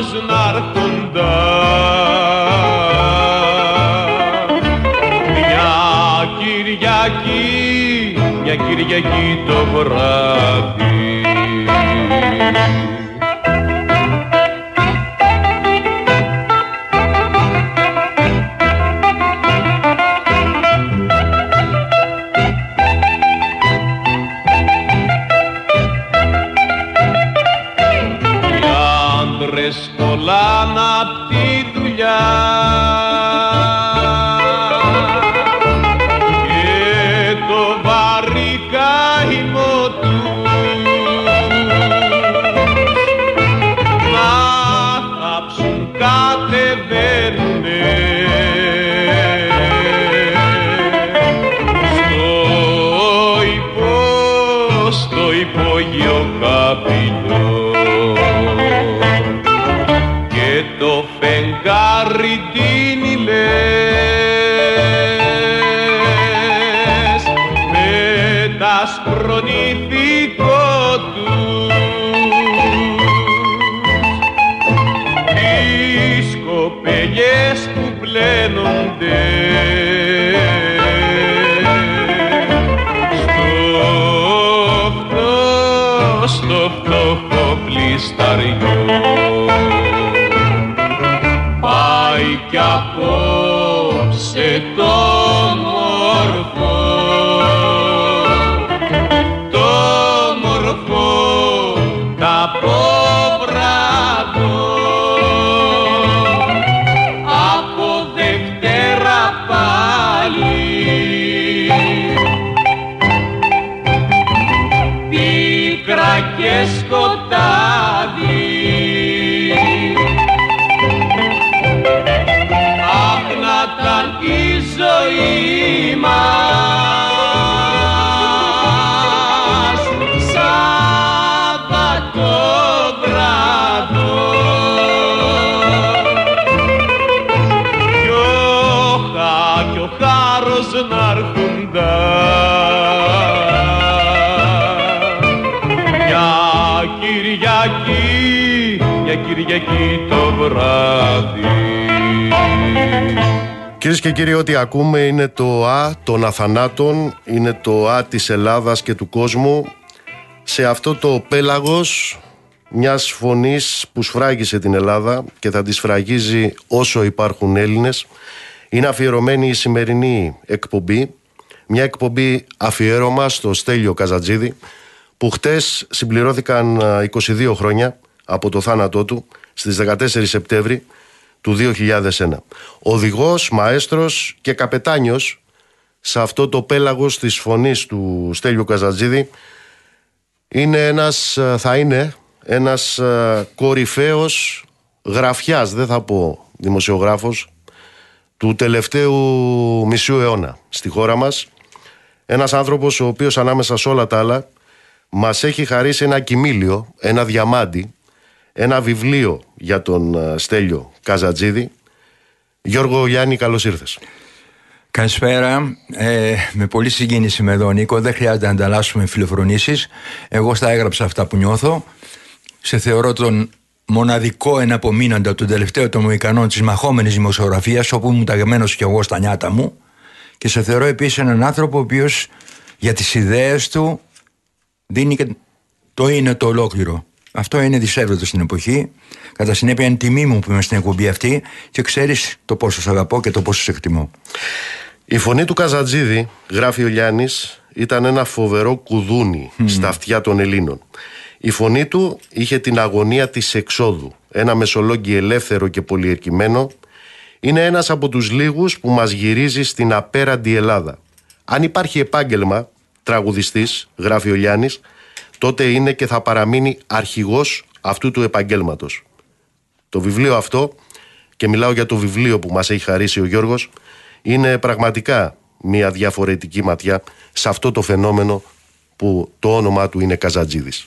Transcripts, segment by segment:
ουρανός. Μια Κυριακή, μια Κυριακή το βράδυ Κυρίες και κύριοι, ό,τι ακούμε είναι το Α των Αθανάτων, είναι το Α της Ελλάδας και του κόσμου. Σε αυτό το πέλαγος μιας φωνής που σφράγισε την Ελλάδα και θα τη σφραγίζει όσο υπάρχουν Έλληνες. είναι αφιερωμένη η σημερινή εκπομπή, μια εκπομπή αφιέρωμα στο Στέλιο Καζατζίδη, που χτες συμπληρώθηκαν 22 χρόνια από το θάνατό του στις 14 Σεπτέμβρη του 2001. Οδηγός, μαέστρος και καπετάνιος σε αυτό το πέλαγος της φωνής του Στέλιου Καζατζίδη είναι ένας, ε, θα είναι ένας ε, κορυφαίος γραφιάς, δεν θα πω δημοσιογράφος, του τελευταίου μισού αιώνα στη χώρα μας. Ένας άνθρωπος ο οποίος ανάμεσα σε όλα τα άλλα μας έχει χαρίσει ένα κοιμήλιο, ένα διαμάντι, ένα βιβλίο για τον Στέλιο Καζατζίδη. Γιώργο Γιάννη, καλώς ήρθες. Καλησπέρα. Ε, με πολύ συγκίνηση με εδώ, Νίκο. Δεν χρειάζεται να ανταλλάσσουμε φιλοφρονήσεις. Εγώ στα έγραψα αυτά που νιώθω. Σε θεωρώ τον μοναδικό εναπομείνοντα, τον τελευταίο των Μοϊκανών της μαχόμενης δημοσιογραφίας, όπου ήμουν ταγμένος κι εγώ στα νιάτα μου. Και σε θεωρώ επίσης έναν άνθρωπο ο οποίος για τις ιδέες του δίνει και το είναι το ολόκληρο. Αυτό είναι δυσέβρετο στην εποχή. Κατά συνέπεια, είναι τιμή μου που είμαι στην εκπομπή αυτή και ξέρεις το πόσο σε αγαπώ και το πόσο σε εκτιμώ. Η φωνή του Καζατζίδη, γράφει ο Γιάννη, ήταν ένα φοβερό κουδούνι στα αυτιά των Ελλήνων. Η φωνή του είχε την αγωνία της εξόδου. Ένα μεσολόγγι ελεύθερο και πολυερκημένο. Είναι ένας από τους λίγους που μας γυρίζει στην απέραντη Ελλάδα. Αν υπάρχει επάγγελμα, τραγουδιστής, γράφει ο Γιάννης, τότε είναι και θα παραμείνει αρχηγός αυτού του επαγγέλματος. Το βιβλίο αυτό, και μιλάω για το βιβλίο που μας έχει χαρίσει ο Γιώργος, είναι πραγματικά μια διαφορετική ματιά σε αυτό το φαινόμενο που το όνομά του είναι Καζατζίδης.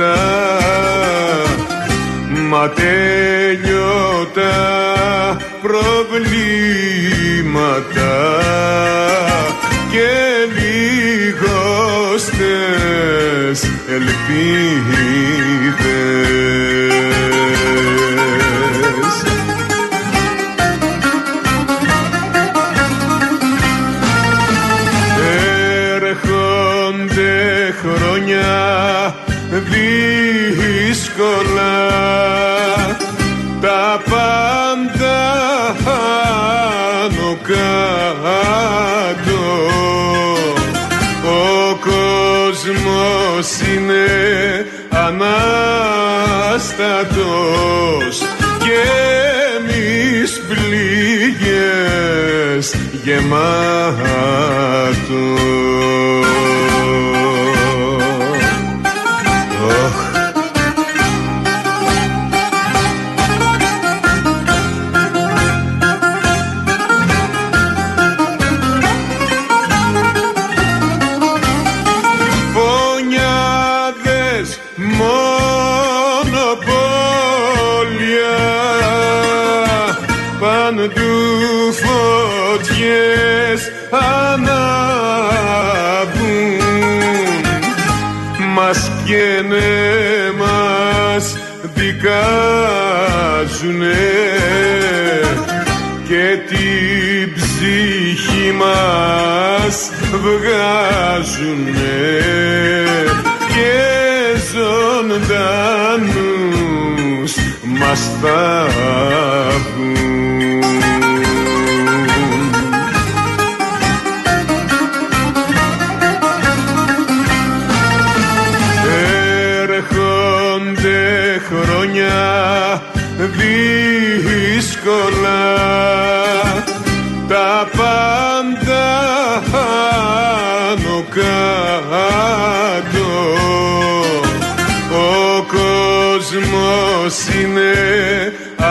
τελειώτα Μα τελειώτα προβλήματα Και λιγόστες ελπίδες. get mine.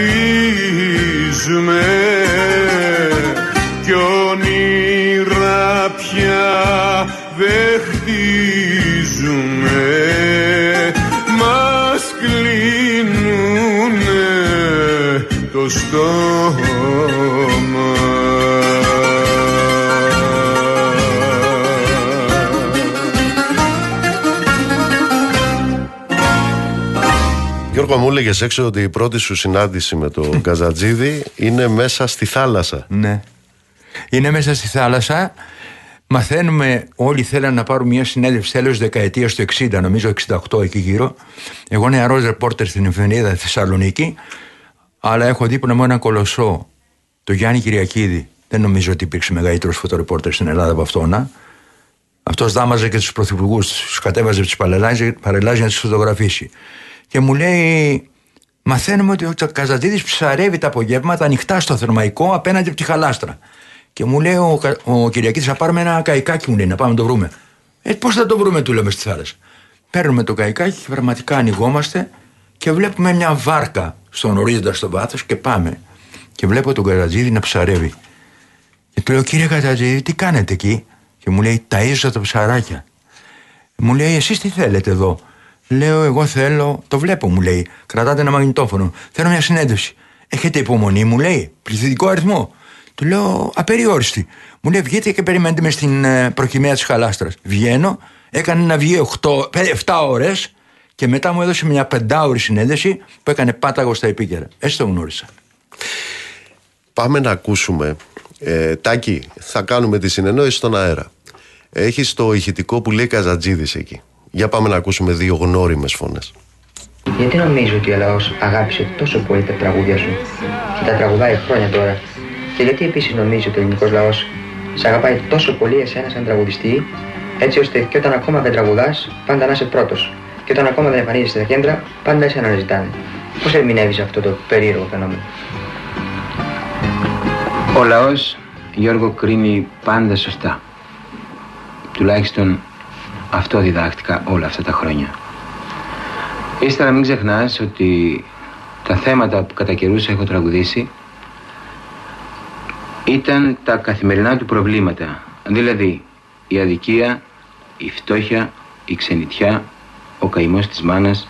βαδίζουμε κι όνειρα πια δεν χτίζουμε. Μας κλείνουνε το στόμα Γιώργο μου έλεγες έξω ότι η πρώτη σου συνάντηση με τον Καζατζίδη είναι μέσα στη θάλασσα. Ναι. Είναι μέσα στη θάλασσα. Μαθαίνουμε, όλοι θέλαν να πάρουν μια συνέντευξη τέλος δεκαετία του 60, νομίζω 68 εκεί γύρω. Εγώ νεαρός ρεπόρτερ στην εφημερίδα Θεσσαλονίκη, αλλά έχω δίπλα μου έναν κολοσσό, το Γιάννη Κυριακίδη. Δεν νομίζω ότι υπήρξε μεγαλύτερος φωτορεπόρτερ στην Ελλάδα από αυτόν. Αυτός δάμαζε και τους πρωθυπουργούς, τους κατέβαζε τι παρελάζει να του φωτογραφίσει. Και μου λέει, μαθαίνουμε ότι ο Καζατζίδη ψαρεύει τα απογεύματα ανοιχτά στο θερμαϊκό απέναντι από τη χαλάστρα. Και μου λέει ο, ο Κυριακίδη, θα πάρουμε ένα καϊκάκι, μου λέει, να πάμε να το βρούμε. Ε, πώς θα το βρούμε, του λέμε στη θάλασσα. Παίρνουμε το καϊκάκι και πραγματικά ανοιγόμαστε και βλέπουμε μια βάρκα στον ορίζοντα στο βάθος και πάμε. Και βλέπω τον Καζατζίδη να ψαρεύει. Και του λέω, κύριε Καζατζίδη, τι κάνετε εκεί; Και μου λέει, ταΐζω τα ψαράκια. Μου λέει, εσείς τι θέλετε εδώ; Λέω, εγώ θέλω, το βλέπω, μου λέει. Κρατάτε ένα μαγνητόφωνο. Θέλω μια συνέντευξη. Έχετε υπομονή, μου λέει. Πληθυντικό αριθμό. Του λέω, απεριόριστη. Μου λέει, βγείτε και περιμένετε μες στην ε, προκυμαία της χαλάστρας. Βγαίνω, έκανε να βγει 8, 7 ώρες και μετά μου έδωσε μια πεντάωρη συνέντευξη που έκανε πάταγο στα επίκαιρα. Έτσι το γνώρισα. Πάμε να ακούσουμε. Ε, Τάκη, θα κάνουμε τη συνεννόηση στον αέρα. Έχεις το ηχητικό που λέει Καζατζίδης εκεί. Για πάμε να ακούσουμε δύο γνώριμες φωνές. Γιατί νομίζω ότι ο λαός αγάπησε τόσο πολύ τα τραγούδια σου και τα τραγουδάει χρόνια τώρα; Και γιατί επίσης νομίζω ότι ο ελληνικός λαός σε αγαπάει τόσο πολύ εσένα σαν τραγουδιστή έτσι ώστε και όταν ακόμα δεν τραγουδάς πάντα να είσαι πρώτος και όταν ακόμα δεν εμφανίζεσαι στα κέντρα πάντα εσένα να ζητάνε. Πώς ερμηνεύεις αυτό το περίεργο φαινόμενο; Ο λαός, Γιώργο, κρίνει πάντα σωστά. Τουλάχιστον αυτό διδάχτηκα όλα αυτά τα χρόνια. Ύστερα μην ξεχνάς ότι τα θέματα που κατά καιρούς έχω τραγουδήσει ήταν τα καθημερινά του προβλήματα. Δηλαδή η αδικία, η φτώχεια, η ξενιτιά, ο καημός της μάνας,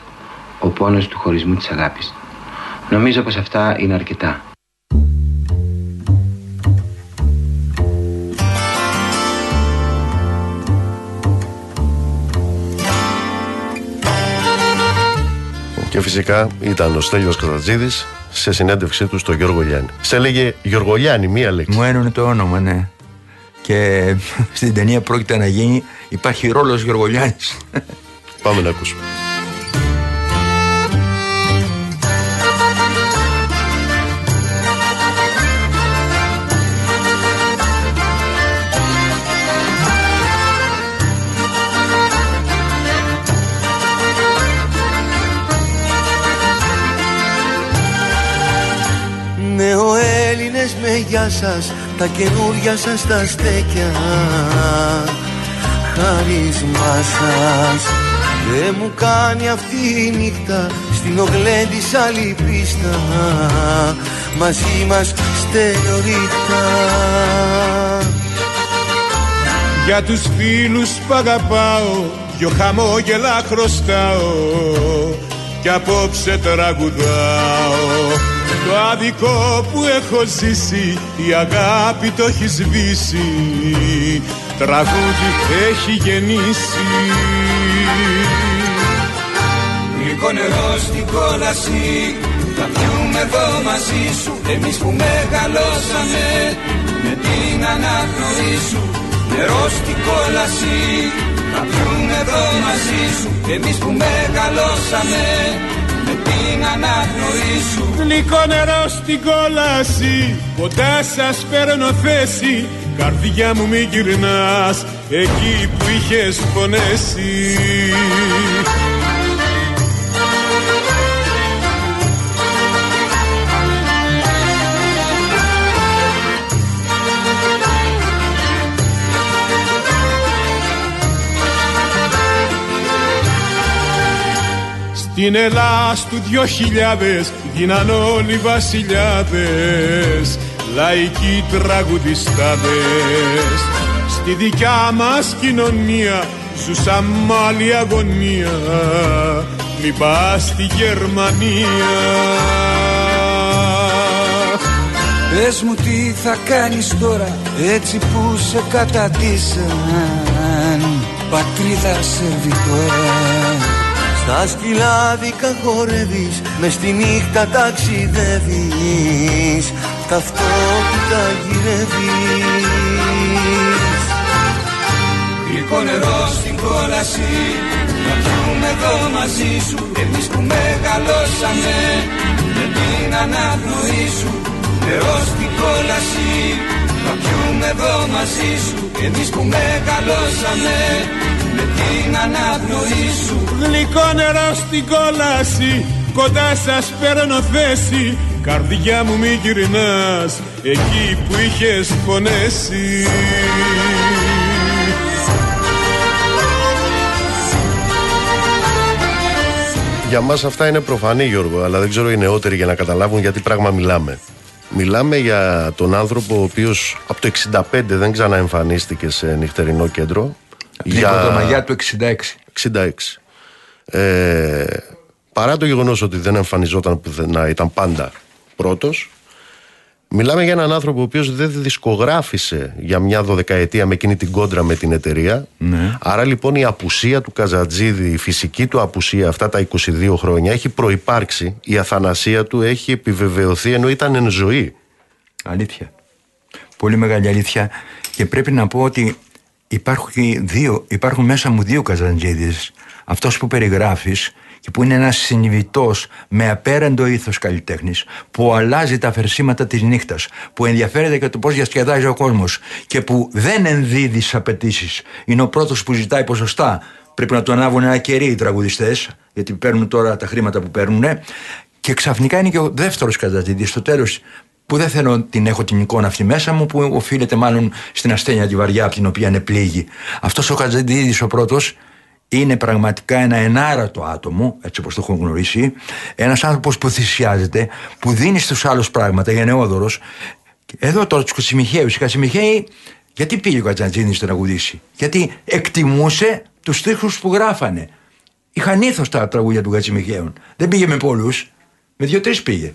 ο πόνος του χωρισμού της αγάπης. Νομίζω πως αυτά είναι αρκετά. Και φυσικά ήταν ο Στέλιος Καζατζίδης σε συνέντευξή του στο Γιώργο Λιάννη. Σε έλεγε Γιώργο Λιάννη, μία λέξη. Μου ένωνε το όνομα, ναι. Και στην ταινία πρόκειται να γίνει, υπάρχει ρόλος Γιώργολιάννης. Πάμε να ακούσουμε. Νεοέλληνες με γεια σας Τα καινούρια σας τα στέκια. Χάρισμά σας. Δεν μου κάνει αυτή η νύχτα Στην ογλέ της άλλη πίστα. Μαζί μας στερεορίχτα Για τους φίλους που αγαπάω Δυο χαμόγελα χρωστάω. Κι απόψε τραγουδάω το άδικο που έχω ζήσει η αγάπη το έχει σβήσει. Τραγούδι έχει γεννήσει. Γλυκό νερό στην κόλαση θα πιούμε εδώ μαζί σου. Εμείς που μεγαλώσαμε με την αναπνοή σου. Νερός στην κόλαση θα πιούμε εδώ μαζί σου. Εμείς που μεγαλώσαμε με την αναπνοή σου. Γλυκό νερό στην κόλαση Κοντά σας παίρνω θέση. Καρδιά μου μη γυρνάς Εκεί που είχες πονέσει Στην Ελλάς του δυο χιλιάδες γίναν όλοι βασιλιάδες Λαϊκοί τραγουδιστάδες. Στη δικιά μας κοινωνία ζούσαν μ' άλλη αγωνία Μη πας στη Γερμανία. Πες μου τι θα κάνεις τώρα έτσι που σε κατατήσαν Πατρίδα σερβιτόρα Στα σκυλάδικα χορεύεις μες στη νύχτα ταξιδεύεις. Ταυτότητα γυρεύεις. Γλυκό νερό στην κόλαση Να πιούμε εδώ μαζί σου. Εμείς που μεγαλώσαμε Με την αναπνοή σου. Νερό στην κόλαση Να πιούμε εδώ μαζί σου. Εμείς που μεγαλώσαμε Με την αναπνοή σου Γλυκό νερό στην κόλαση Κοντά σας παίρνω θέση Καρδιά μου μη γυρνάς Εκεί που είχες πονέσει Για μας αυτά είναι προφανή Γιώργο, αλλά δεν ξέρω οι νεότεροι για να καταλάβουν γιατί πράγμα μιλάμε. Μιλάμε για τον άνθρωπο ο οποίος από το 65 δεν ξαναεμφανίστηκε σε νυχτερινό κέντρο. Την Κοντομαγιά του 66. 66. Ε, παρά το γεγονός ότι δεν εμφανιζόταν πουθενά, ήταν πάντα πρώτος. Μιλάμε για έναν άνθρωπο ο οποίος δεν δισκογράφησε για μια δωδεκαετία με εκείνη την κόντρα με την εταιρεία. Ναι. Άρα λοιπόν η απουσία του Καζατζίδη, η φυσική του απουσία αυτά τα 22 χρόνια έχει προϋπάρξει, η αθανασία του έχει επιβεβαιωθεί ενώ ήταν εν ζωή. Αλήθεια. Πολύ μεγάλη αλήθεια. Και πρέπει να πω ότι υπάρχουν, δύο, υπάρχουν μέσα μου δύο Καζαντζίδης. Αυτός που περιγράφεις και που είναι ένας συνειδητός με απέραντο ήθος καλλιτέχνης που αλλάζει τα φερσίματα της νύχτας που ενδιαφέρεται για το πώς διασκεδάζει ο κόσμος και που δεν ενδίδει στις απαιτήσεις. Είναι ο πρώτος που ζητάει ποσοστά. Πρέπει να του ανάβουν ένα κερί οι τραγουδιστές γιατί παίρνουν τώρα τα χρήματα που παίρνουν και ξαφνικά είναι και ο δεύτερος Καζαντζίδης στο τέλος που δεν θέλω την έχω την εικόνα αυτή μέσα μου, που οφείλεται μάλλον στην ασθένεια τη βαριά από την οποία είναι πλήγη. Αυτός ο Κατζαντίδη ο πρώτος είναι πραγματικά ένα ενάρατο άτομο, έτσι όπως το έχω γνωρίσει, ένας άνθρωπος που θυσιάζεται, που δίνει στους άλλους πράγματα, γενναιόδωρο. Εδώ τώρα τους Κασιμιχαίου. Οι Κασιμιχαίοι, γιατί πήγε ο Κατζαντζίδη να τραγουδήσει, Γιατί εκτιμούσε τους τείχου που γράφανε. Είχαν ήθος τα τραγούδια του Κατσιμιχαίων. Δεν πήγε με πολλούς, με δύο-τρεις πήγε.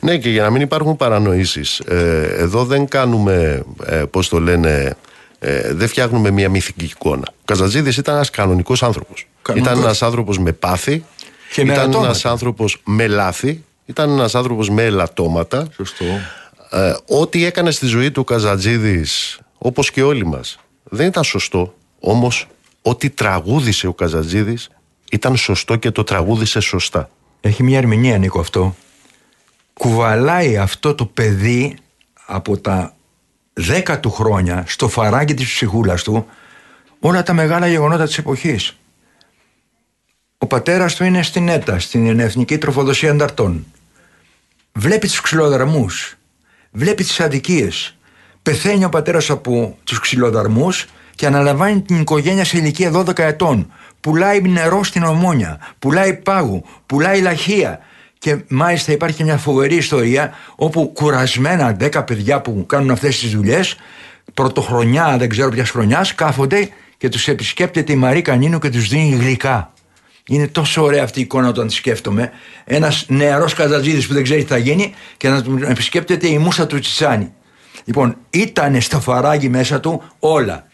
Ναι, και για να μην υπάρχουν παρανοήσεις, ε, εδώ δεν κάνουμε, ε, πώς το λένε, ε, δεν φτιάχνουμε μια μυθική εικόνα. Ο Καζατζίδης ήταν ένας κανονικός άνθρωπος. Κανονικός. Ήταν ένας άνθρωπος με πάθη, Και με ήταν ελαττώματα. ένας άνθρωπος με λάθη, ήταν ένας άνθρωπος με ελαττώματα. Σωστό. Ε, ό,τι έκανε στη ζωή του ο Καζατζίδης, όπως και όλοι μας, δεν ήταν σωστό. Όμως, ό,τι τραγούδισε ο Καζατζίδης ήταν σωστό και το τραγούδισε σωστά. Έχει μια ερμηνεία, Νίκο, αυτό. Κουβαλάει αυτό το παιδί από τα δέκα του χρόνια στο φαράγγι της ψυχούλας του όλα τα μεγάλα γεγονότα της εποχής. Ο πατέρας του είναι στην ΕΤΑ, στην Εθνική Τροφοδοσία Ανταρτών. Βλέπει τους ξυλοδαρμούς, βλέπει τις αδικίες. Πεθαίνει ο πατέρας από τους ξυλοδαρμούς και αναλαμβάνει την οικογένεια σε ηλικία 12 ετών. Πουλάει νερό στην ομόνια, πουλάει πάγου, πουλάει λαχεία. Και μάλιστα υπάρχει και μια φοβερή ιστορία όπου κουρασμένα 10 παιδιά που κάνουν αυτές τις δουλειές πρωτοχρονιά, δεν ξέρω ποιας χρονιάς, κάθονται και τους επισκέπτεται η Μαρή Κανίνου και τους δίνει γλυκά. Είναι τόσο ωραία αυτή η εικόνα όταν τη σκέφτομαι. Ένας νεαρός Καζατζίδης που δεν ξέρει τι θα γίνει και να τον επισκέπτεται η μουσα του Τσιτσάνη. Λοιπόν, ήταν στο φαράγγι μέσα του όλα.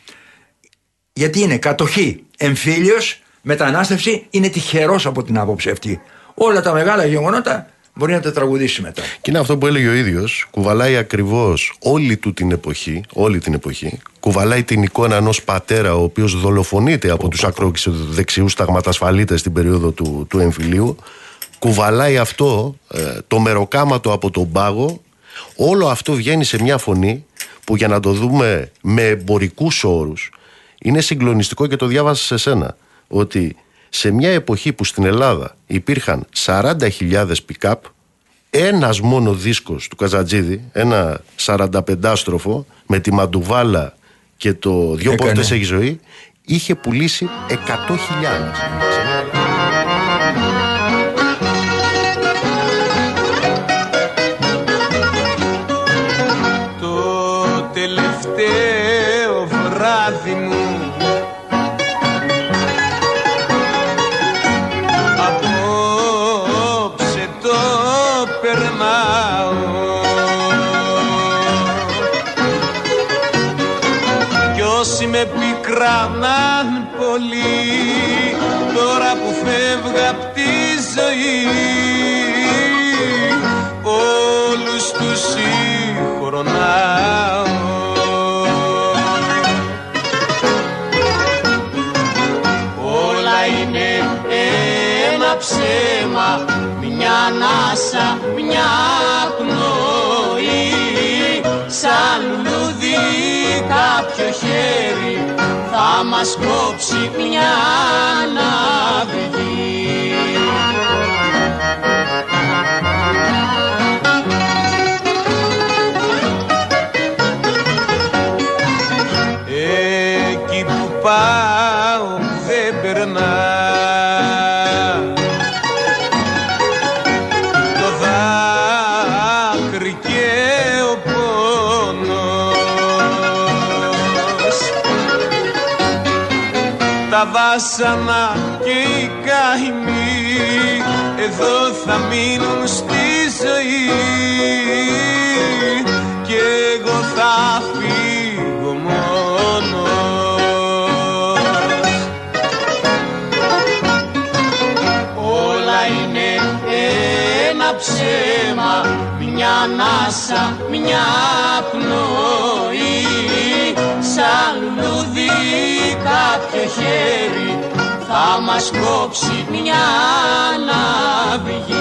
Γιατί είναι κατοχή, εμφύλιος, μετανάστευση, είναι τυχερός από την άποψη αυτή. Όλα τα μεγάλα γεγονότα μπορεί να τα τραγουδήσει μετά. Και είναι αυτό που έλεγε ο ίδιος. Κουβαλάει ακριβώς όλη του την εποχή, όλη την εποχή. Κουβαλάει την εικόνα ενός πατέρα ο οποίος δολοφονείται από τους ακροδεξιού ταγματασφαλίτε στην περίοδο του, του εμφυλίου. Κουβαλάει αυτό ε, το μεροκάματο από τον πάγο. Όλο αυτό βγαίνει σε μια φωνή που για να το δούμε με εμπορικούς όρους είναι συγκλονιστικό και το διάβασα σε σένα. Ότι σε μια εποχή που στην Ελλάδα υπήρχαν 40.000 pick-up, ένας μόνο δίσκος του Καζατζίδη, ένα 45στροφο με τη μαντουβάλα και το δυο Έκανε. πόρτες έχει ζωή, είχε πουλήσει 100.000. συγχρονάω Όλα είναι ένα ψέμα, μια ανάσα, μια πνοή. Σαν λουλούδι κάποιο χέρι θα μας κόψει μια ναυγή βάσανα και οι καημοί. Εδώ θα μείνουν στη ζωή. Και εγώ θα φύγω μόνος. Όλα είναι ένα ψέμα Μια ανάσα, μια πνοή. Σαν λουλούδι κάποιο χέρι Θα μας κόψει μια ναυγή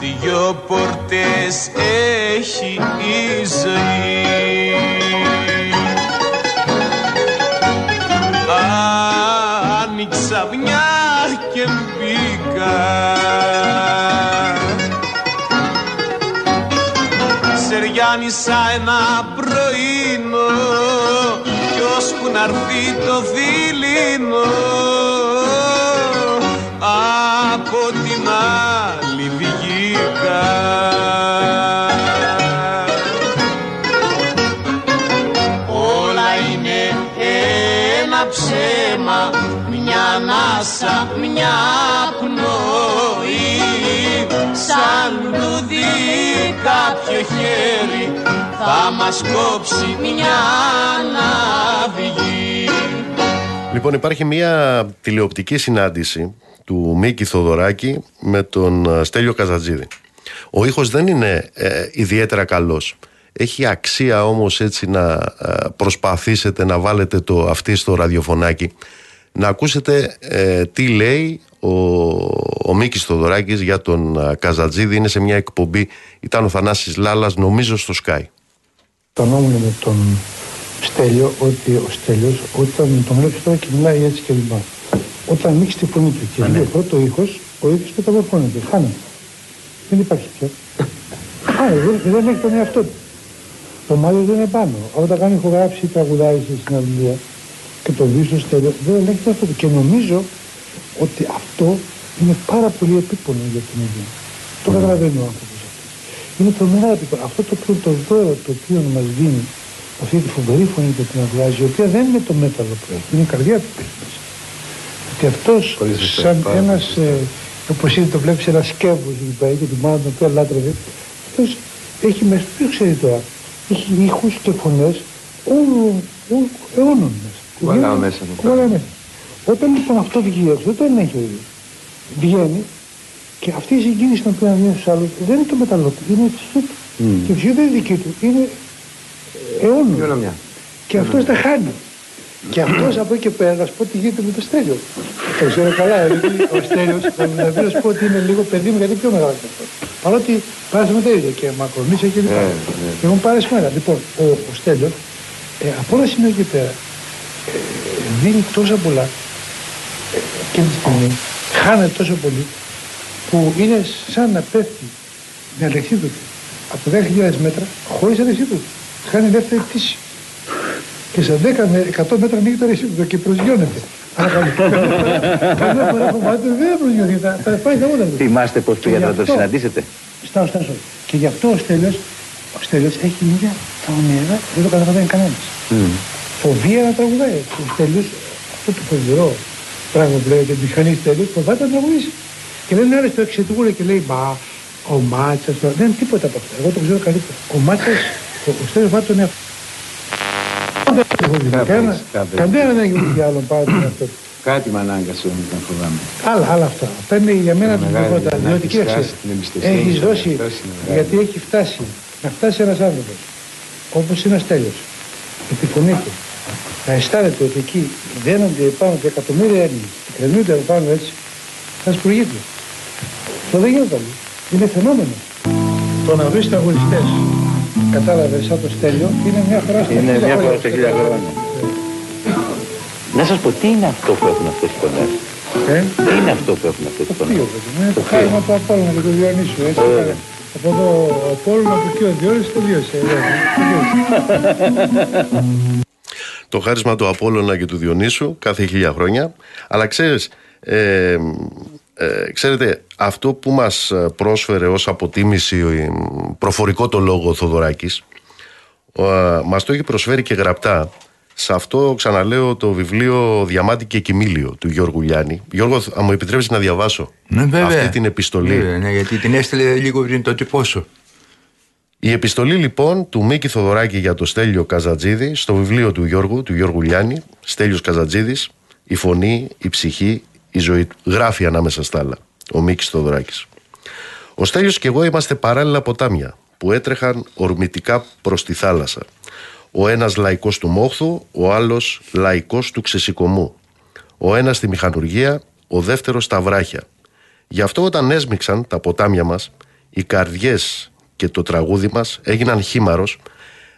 Δυο πόρτες έχει η ζωή Σεριάνισα ένα πρωίνο Κι ώσπου να έρθει το δειλινό Από την άλλη βγήκα. Όλα είναι ένα ψέμα Μια ανάσα, μια πνοή. Σαν λουλούδι κάποιο χέρι Θα μας κόψει μια ναυγή Λοιπόν, υπάρχει μια τηλεοπτική συνάντηση του Μίκη Θοδωράκη με τον ε, Στέλιο Καζατζίδη. Ο ήχος δεν είναι ε, ιδιαίτερα καλός. Έχει αξία όμως έτσι να ε, προσπαθήσετε να βάλετε το αυτή στο ραδιοφωνάκι να ακούσετε ε, τι λέει ο, ο Μίκης Θοδωράκης για τον ε, Καζατζίδη. Είναι σε μια εκπομπή, ήταν ο Θανάσης Λάλας νομίζω στο Sky. Φανόμουν με τον Στέλιο ότι ο Στέλιος όταν τον βλέπεις τώρα και μιλάει έτσι και λοιπά. Όταν ανοίξεις τη φωνή του και λέει πρώτος ήχος, ο ήχος μεταμορφώνεται, χάνεται. Δεν υπάρχει πια. Χάνεται, δεν, δεν έχει τον εαυτό του. Το μάλλον δεν είναι πάνω. Όταν κάνει ηχογράψη ή τραγουδάει σε συναυλία και το δεις στο Στέλιο, δεν ελέγχει τον εαυτό του. Και νομίζω ότι αυτό είναι πάρα πολύ επίπονο για την ίδια. Το καταλαβαίνει ο άνθρωπος αυτό. Είναι τρομερά επίπονο. Αυτό το οποίο το δώρο το οποίο μας δίνει αυτή τη φοβερή φωνή που την βγάζει, η οποία δεν είναι το μέταλλο που έχει, είναι η καρδιά του που έχει μέσα. Ότι αυτός σαν ένας, ε, όπως ήδη το βλέπεις, ένας σκεύος που πάει και την μάνα την οποία λάτρευε, αυτός έχει μέσα, ποιος ξέρει τώρα, έχει ήχους και φωνές όλων αιώνων μέσα. Κουβαλάω μέσα μου. Κουβαλάω μέσα. Όταν λοιπόν αυτός βγει έξω, δεν τον έχει ο ίδιος. Βγαίνει και αυτή η συγκίνηση την οποία βγαίνει στους άλλους δεν είναι το μεταλλό του, είναι η ψυχή του. Και η ψυχή δεν είναι δική του, είναι αιώνων. Κληρονομιά. Και αυτός τα χάνει. Και αυτός από εκεί και πέρα, να σου πω τι γίνεται με το Στέλιο. Το ξέρω καλά, γιατί ο Στέλιος, θα δηλαδή να σου πω ότι είναι λίγο παιδί μου, γιατί πιο μεγάλος από αυτό. Παρότι πάρεσαι τα ίδια και μακρονίσια και λοιπά. Και έχουν πάρει μέρα. Λοιπόν, ο, ο Στέλιος, ε, από όλα σημεία και πέρα, ε, δίνει τόσα πολλά ε, και τη στιγμή, χάνεται τόσο πολύ, που είναι σαν να πέφτει με αλεξίδωτη από 10.000 μέτρα χωρίς αλεξίδωτη. Χάνει δεύτερη πτήση. Και σε 10 με 100 μέτρα ανοίγει το αλεξίδωτο και προσγειώνεται. Αλλά καμιά φορά φοβάται δεν προσγειώνεται, θα, θα πάει τα όλα του. Θυμάστε πώς Και πήγατε γι' να το αυτό- συναντήσετε; Στάω, στάω. στάω. Και γι' αυτό ο Στέλιος, ο Στέλιος έχει μια τα ονειρά, δεν το καταλαβαίνει κανένας. φοβία να τραγουδάει. Ο Στέλιος, αυτό το φοβερό πράγμα που λέει ότι ο μηχανής Στέλιος φοβάται να τραγουδήσει. Και λένε άλλες το εξαιτούγουλε και λέει «Μπα, ο Μάτσας, το... δεν είναι τίποτα από αυτά. Εγώ το ξέρω καλύτερα. Ο Μάτσας, ο, ο Στέλιος φοβάται τον εαυτό. Κανένα δεν έχει άλλο πάνω από αυτό. Κάτι με ανάγκασε όμως να φοβάμαι. Άλλα, άλλα αυτά. Αυτά είναι για μένα το πρώτα. Διότι κοίταξε, έχεις δώσει, γιατί έχει φτάσει, να φτάσει ένας άνθρωπος, όπως είναι ένας τέλος, επιφωνεί του, να αισθάνεται ότι εκεί δένονται πάνω από εκατομμύρια Έλληνες και κρεμιούνται πάνω έτσι, θα σπουργείται. Το δεν γίνεται άλλο. Είναι φαινόμενο. Το να βρεις αγωνιστές, κατάλαβες σαν το στέλιο, είναι μια φορά στα Είναι μια φορά στα χίλια χρόνια. χρόνια. Να σας πω, τι είναι αυτό που έχουν αυτές οι φωνές; Ε, Τι είναι αυτό που έχουν αυτές οι το φωνές; θείο, παιδί μου. Είναι το χάρημα του Απόλλωνα και του Διονύσου. Έτσι, Ε, πέρα. από εδώ ο Απόλλωνα, από εκεί ο Διόνυσος τελείωσε. ε, τελείωσε. το χάρισμα του Απόλλωνα και του Διονύσου κάθε χίλια χρόνια. Αλλά ξέρεις, ε, ε, ξέρετε, αυτό που μας πρόσφερε ως αποτίμηση ε, προφορικό το λόγο ο Θοδωράκης, ε, μας το έχει προσφέρει και γραπτά σε αυτό, ξαναλέω, το βιβλίο «Διαμάτι και Κιμήλιο» του Γιώργου Λιάννη. Γιώργο, θα μου επιτρέψεις να διαβάσω Ναι, βέβαια. αυτή την επιστολή; Βέβαια, ναι, γιατί την έστειλε λίγο πριν το τυπώσω. Η επιστολή λοιπόν του Μίκη Θοδωράκη για το Στέλιο Καζατζίδη στο βιβλίο του Γιώργου, του Γιώργου Λιάννη, Στέλιος Καζατζίδης, η φωνή, η ψυχή, η ζωή του. Γράφει ανάμεσα στα άλλα ο Μίκης Θοδωράκης. Ο Στέλιος και εγώ είμαστε παράλληλα ποτάμια που έτρεχαν ορμητικά προς τη θάλασσα. Ο ένας λαϊκός του Μόχθου, ο άλλος λαϊκός του Ξεσηκωμού. Ο ένας στη μηχανουργία, ο δεύτερος στα βράχια. Γι' αυτό όταν έσμιξαν τα ποτάμια μας, οι καρδιές και το τραγούδι μας έγιναν χήμαρος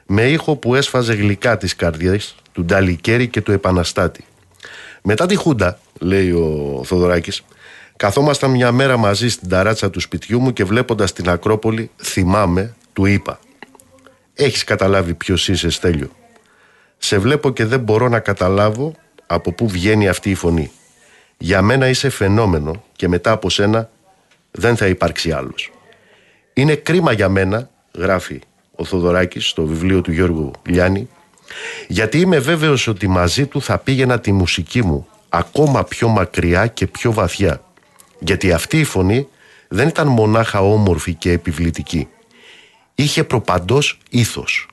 με ήχο που έσφαζε γλυκά τις καρδιές του Νταλικέρη και του Επαναστάτη. Μετά τη Χούντα, λέει ο Θοδωράκης, καθόμασταν μια μέρα μαζί στην ταράτσα του σπιτιού μου και βλέποντας την Ακρόπολη, θυμάμαι, του είπα «Έχεις καταλάβει ποιος είσαι Στέλιο. Σε βλέπω και δεν μπορώ να καταλάβω από πού βγαίνει αυτή η φωνή. Για μένα είσαι φαινόμενο και μετά από σένα δεν θα υπάρξει άλλος. Είναι κρίμα για μένα, γράφει ο Θοδωράκης στο βιβλίο του Γιώργου Λιάννη, γιατί είμαι βέβαιος ότι μαζί του θα πήγαινα τη μουσική μου ακόμα πιο μακριά και πιο βαθιά. Γιατί αυτή η φωνή δεν ήταν μονάχα όμορφη και επιβλητική. Είχε προπαντός ήθος.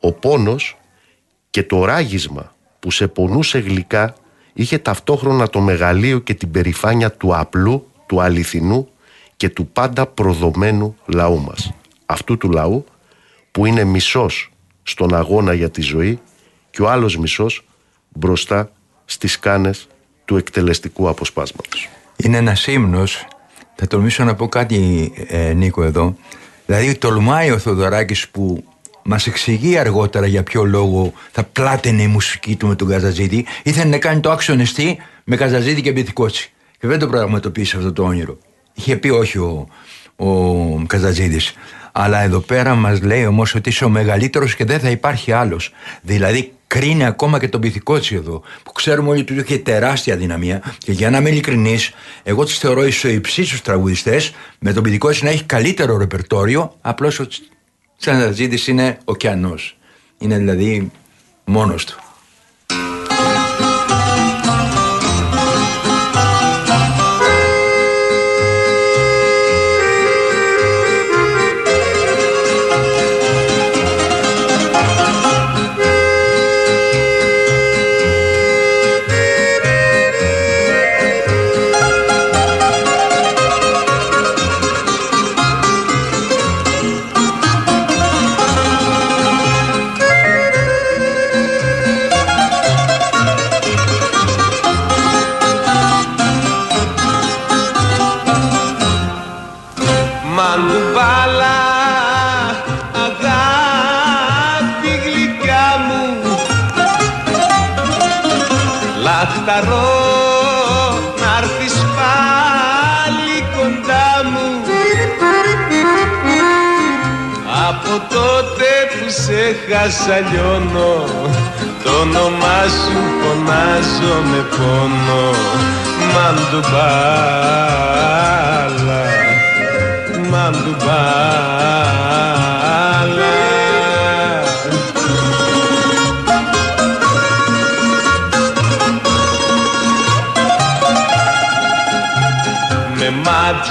Ο πόνος και το ράγισμα που σε πονούσε γλυκά είχε ταυτόχρονα το μεγαλείο και την περηφάνεια του απλού, του αληθινού και του πάντα προδομένου λαού μας. Αυτού του λαού που είναι μισός στον αγώνα για τη ζωή και ο άλλος μισός μπροστά στις κάνες του εκτελεστικού αποσπάσματος. Είναι ένας ύμνος, θα τολμήσω να πω κάτι ε, Νίκο εδώ, δηλαδή τολμάει ο Θοδωράκης που μας εξηγεί αργότερα για ποιο λόγο θα πλάτενε η μουσική του με τον Καζαζίδη, ήθελε να κάνει το άξονεστή με Καζαζίδη και Μπιθικότσι. Και δεν το πραγματοποίησε αυτό το όνειρο. Είχε πει όχι ο, ο Καζατζίδης. Αλλά εδώ πέρα μας λέει όμως ότι είσαι ο μεγαλύτερος και δεν θα υπάρχει άλλος. Δηλαδή κρίνει ακόμα και τον Πυθικότσι εδώ, που ξέρουμε όλοι ότι είχε τεράστια δυναμία. Και για να είμαι ειλικρινής, εγώ του θεωρώ ισοϊψεί τους τραγουδιστές, με τον Πυθικότσι να έχει καλύτερο ρεπερτόριο, απλώς ο Τσανταζίδη είναι ωκεανό. Είναι δηλαδή μόνος του. Λαχταρώ να έρθεις πάλι κοντά μου. Από τότε που σε χάσα λιώνω. Το όνομά σου φωνάζω με πόνο. Μαντουβάλα Μαντουβάλα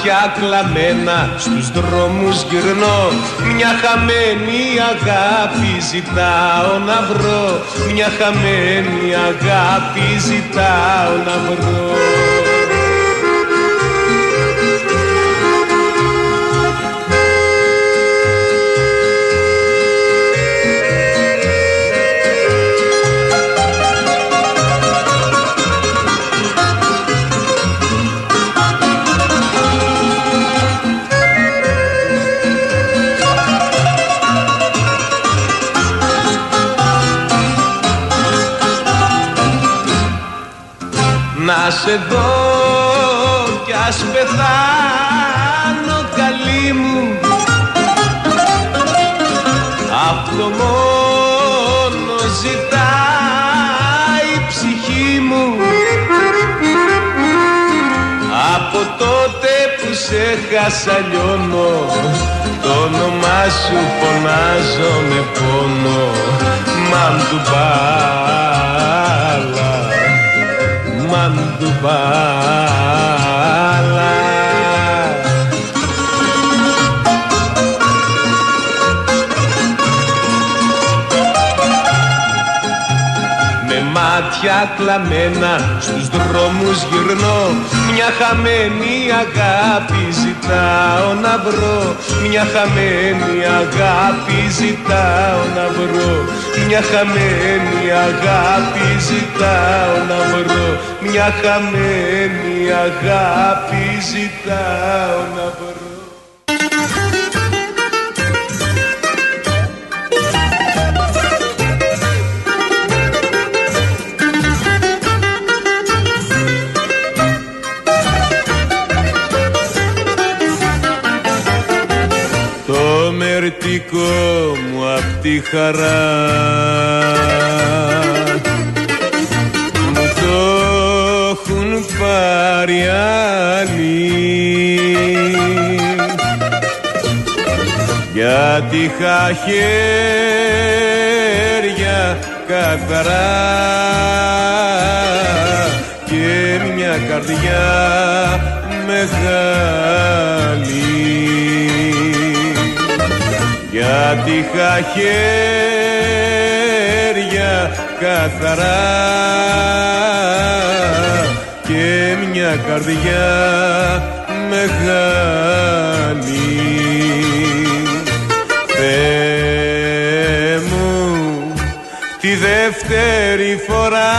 μάτια κλαμμένα στους δρόμους γυρνώ. Μια χαμένη αγάπη ζητάω να βρω. Μια χαμένη αγάπη ζητάω να βρω σε δω κι ας πεθάνω καλή μου. Αυτό μόνο ζητάει η ψυχή μου. Από τότε που σε χάσα λιώνω. Το όνομά σου φωνάζω με πόνο. Μαν του μπάλα μάτια κλαμμένα στους δρόμους γυρνώ. Μια χαμένη αγάπη ζητάω να βρω. Μια χαμένη αγάπη ζητάω να βρω. Μια χαμένη αγάπη ζητάω να βρω. Μια χαμένη αγάπη ζητάω να βρω χαρά. Μου το έχουν πάρει άλλοι. Γιατί είχα χέρια καθαρά. Και μια καρδιά μεγάλη γιατί είχα χέρια καθαρά. Και μια καρδιά μεγάλη Θεέ μου τη δεύτερη φορά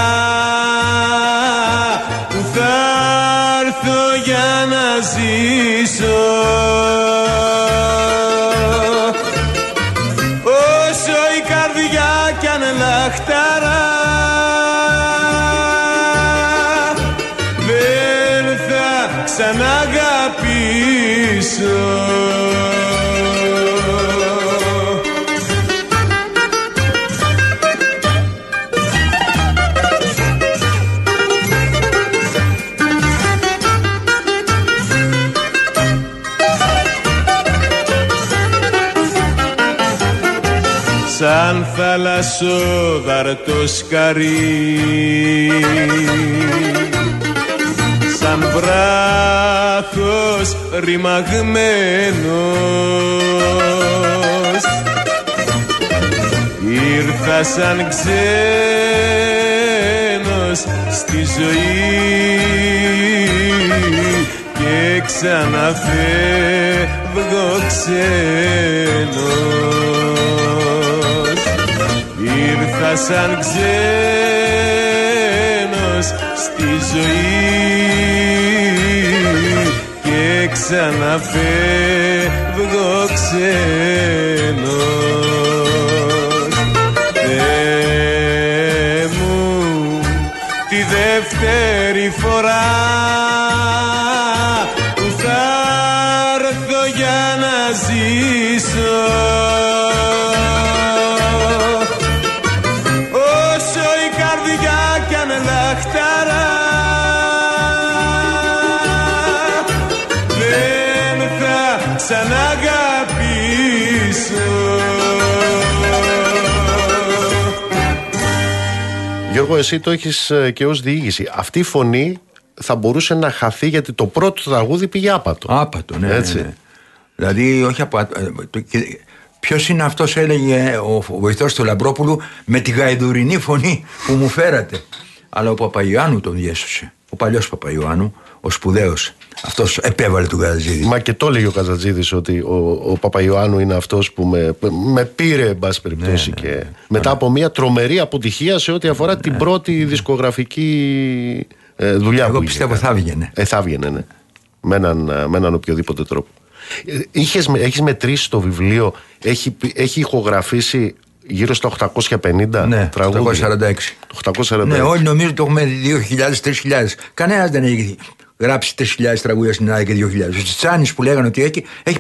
που θα έρθω για να ζήσω θαλασσόδαρτο σκαρί σαν βράχος ρημαγμένος. Ήρθα σαν ξένος στη ζωή και ξαναφεύγω ξένος ήρθα σαν ξένος στη ζωή και ξαναφεύγω ξένος. Θεέ μου τη δεύτερη φορά εσύ το έχεις ε, και ως διήγηση. Αυτή η φωνή θα μπορούσε να χαθεί γιατί το πρώτο τραγούδι πήγε άπατο. Άπατο, ναι. Έτσι. ναι, ναι. Δηλαδή, όχι από. Ποιος είναι αυτός, έλεγε ο βοηθός του Λαμπρόπουλου, με τη γαϊδουρινή φωνή που μου φέρατε. Αλλά ο Παπαϊωάννου τον διέσωσε. Ο παλιός Παπαϊωάννου, ο σπουδαίος. Αυτός επέβαλε τον Καζατζίδη. Μα και το έλεγε ο Καζατζίδη ότι ο, ο Παπαϊωάννου είναι αυτός που με, με πήρε, εν πάση περιπτώσει. Ναι, και μετά από μια τρομερή αποτυχία σε ό,τι αφορά την πρώτη δισκογραφική ε, δουλειά Εγώ που πιστεύω είχε θα κάνει. έβγαινε. Ε, θα έβγαινε, ναι. Με έναν, ε, με έναν οποιοδήποτε τρόπο. Ε, Είχες, με- έχεις μετρήσει το βιβλίο, έχει, πει- έχει ηχογραφήσει γύρω στα 850 Ναι, τραγούδια; 846. Το 846. Ναι, όλοι νομίζουν ότι έχουμε 2.000-3.000. Κανένας δεν έχει γράψει 3.000 τραγούδια στην Ελλάδα και 2.000. Ο Τσιτσάνης που λέγανε ότι έχει, έχει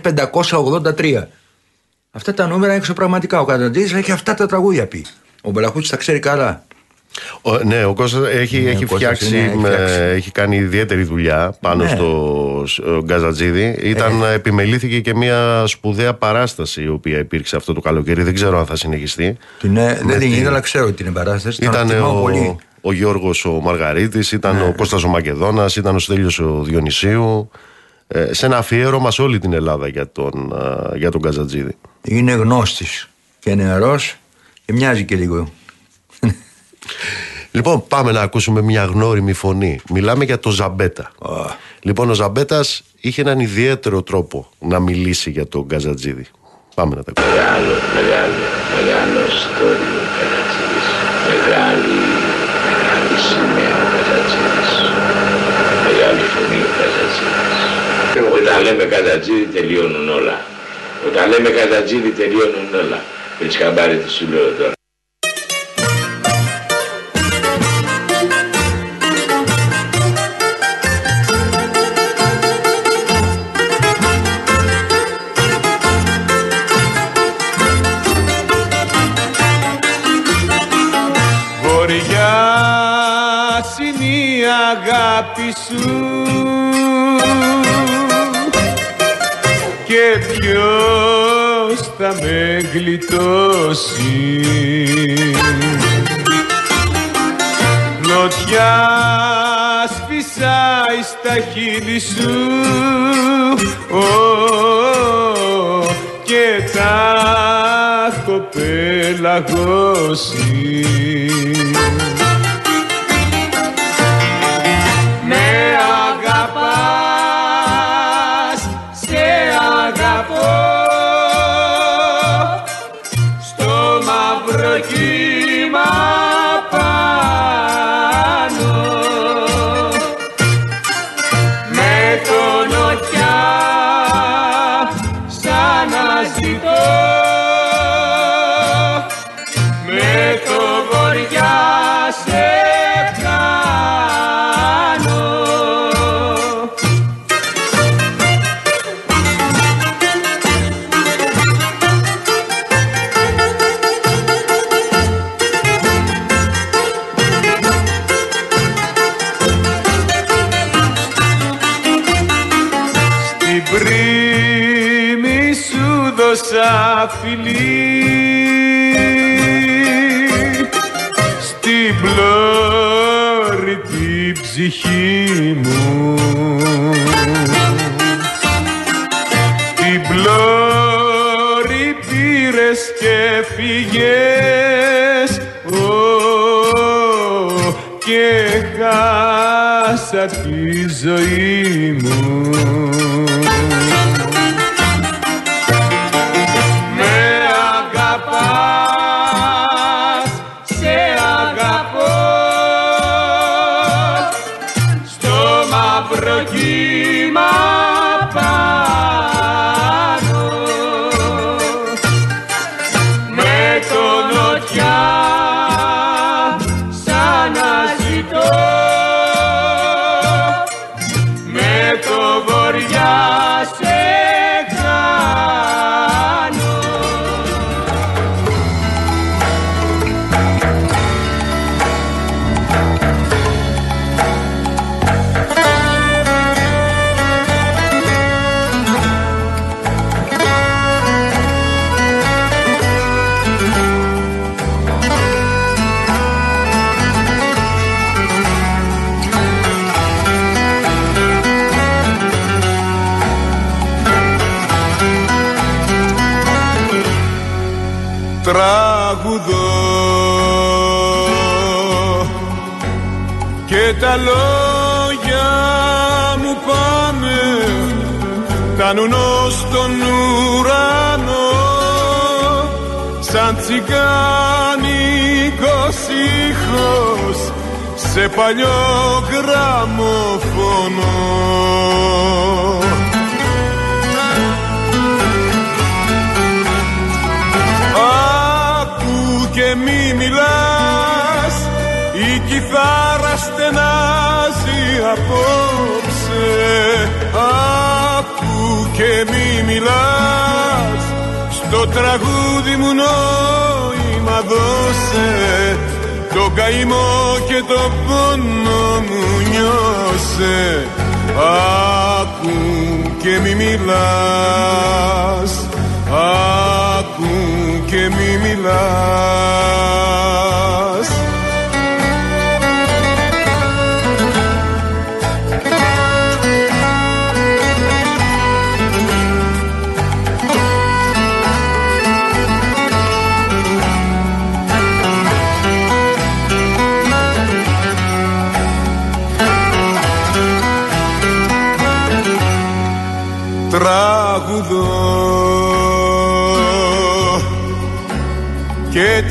583. Αυτά τα νούμερα έξω πραγματικά. Ο Καταντζή έχει αυτά τα τραγούδια πει. Ο Μπελαχούτης τα ξέρει καλά. Ο, ναι, ο Κώστας έχει, Ναι, έχει, ο Κώστας φτιάξει, είναι- έχει με- φτιάξει. έχει κάνει ιδιαίτερη δουλειά πάνω Ναι. στο σ- ο Γκαζατζίδη. Ήταν, επιμελήθηκε και μια σπουδαία παράσταση η οποία υπήρξε αυτό το καλοκαίρι. Δεν ξέρω αν θα συνεχιστεί. Την, ε, δεν Με την τη- είδα, αλλά ξέρω ότι είναι παράσταση. Τον Ήταν εκτιμάω ο, πολύ. Ο Γιώργος ο Μαργαρίτης, ήταν Ναι. ο Κώστας ο Μακεδόνας, ήταν ο Στέλιος ο Διονυσίου. Ε, σε ένα αφιέρωμα σε όλη την Ελλάδα για τον, α, για τον Γκαζατζίδη. Είναι γνώστης και νεαρός και μοιάζει και λίγο. Λοιπόν, πάμε να ακούσουμε μια γνώριμη φωνή. Μιλάμε για τον Ζαμπέτα. Λοιπόν, ο Ζαμπέτας είχε έναν ιδιαίτερο τρόπο να μιλήσει για τον Γκαζατζίδη. Πάμε να τα ακούσουμε. Μεγάλο, μεγάλο, μεγάλο στόριο ο Κατατζίδης. Μεγάλη, μεγάλη σημαία ο Κατατζίδης. Μεγάλη φωνή ο Κατατζίδης. Όταν λέμε Κατατζίδη τελειώνουν όλα. Όταν λέμε Κατατζίδη τελειώνουν όλα. Έχεις χαμπάρι τι σου λέω τώρα. Με γλιτώσει. Νοτιά σφυσάει στα χείλη σου. Ω, και τα έχω πελαγώσει τα λόγια μου πάνε φτάνουν ως τον ουρανό. Σαν τσιγκάνικος ήχος σε παλιό γραμμοφωνό. Άκου και μη μιλάς η κιθάρα στενάζει απόψε. Άκου και μη μιλάς. Στο τραγούδι μου νόημα δώσε. Το καημό και το πόνο μου νιώσε. Άκου και μη μιλάς. Άκου και μη μιλάς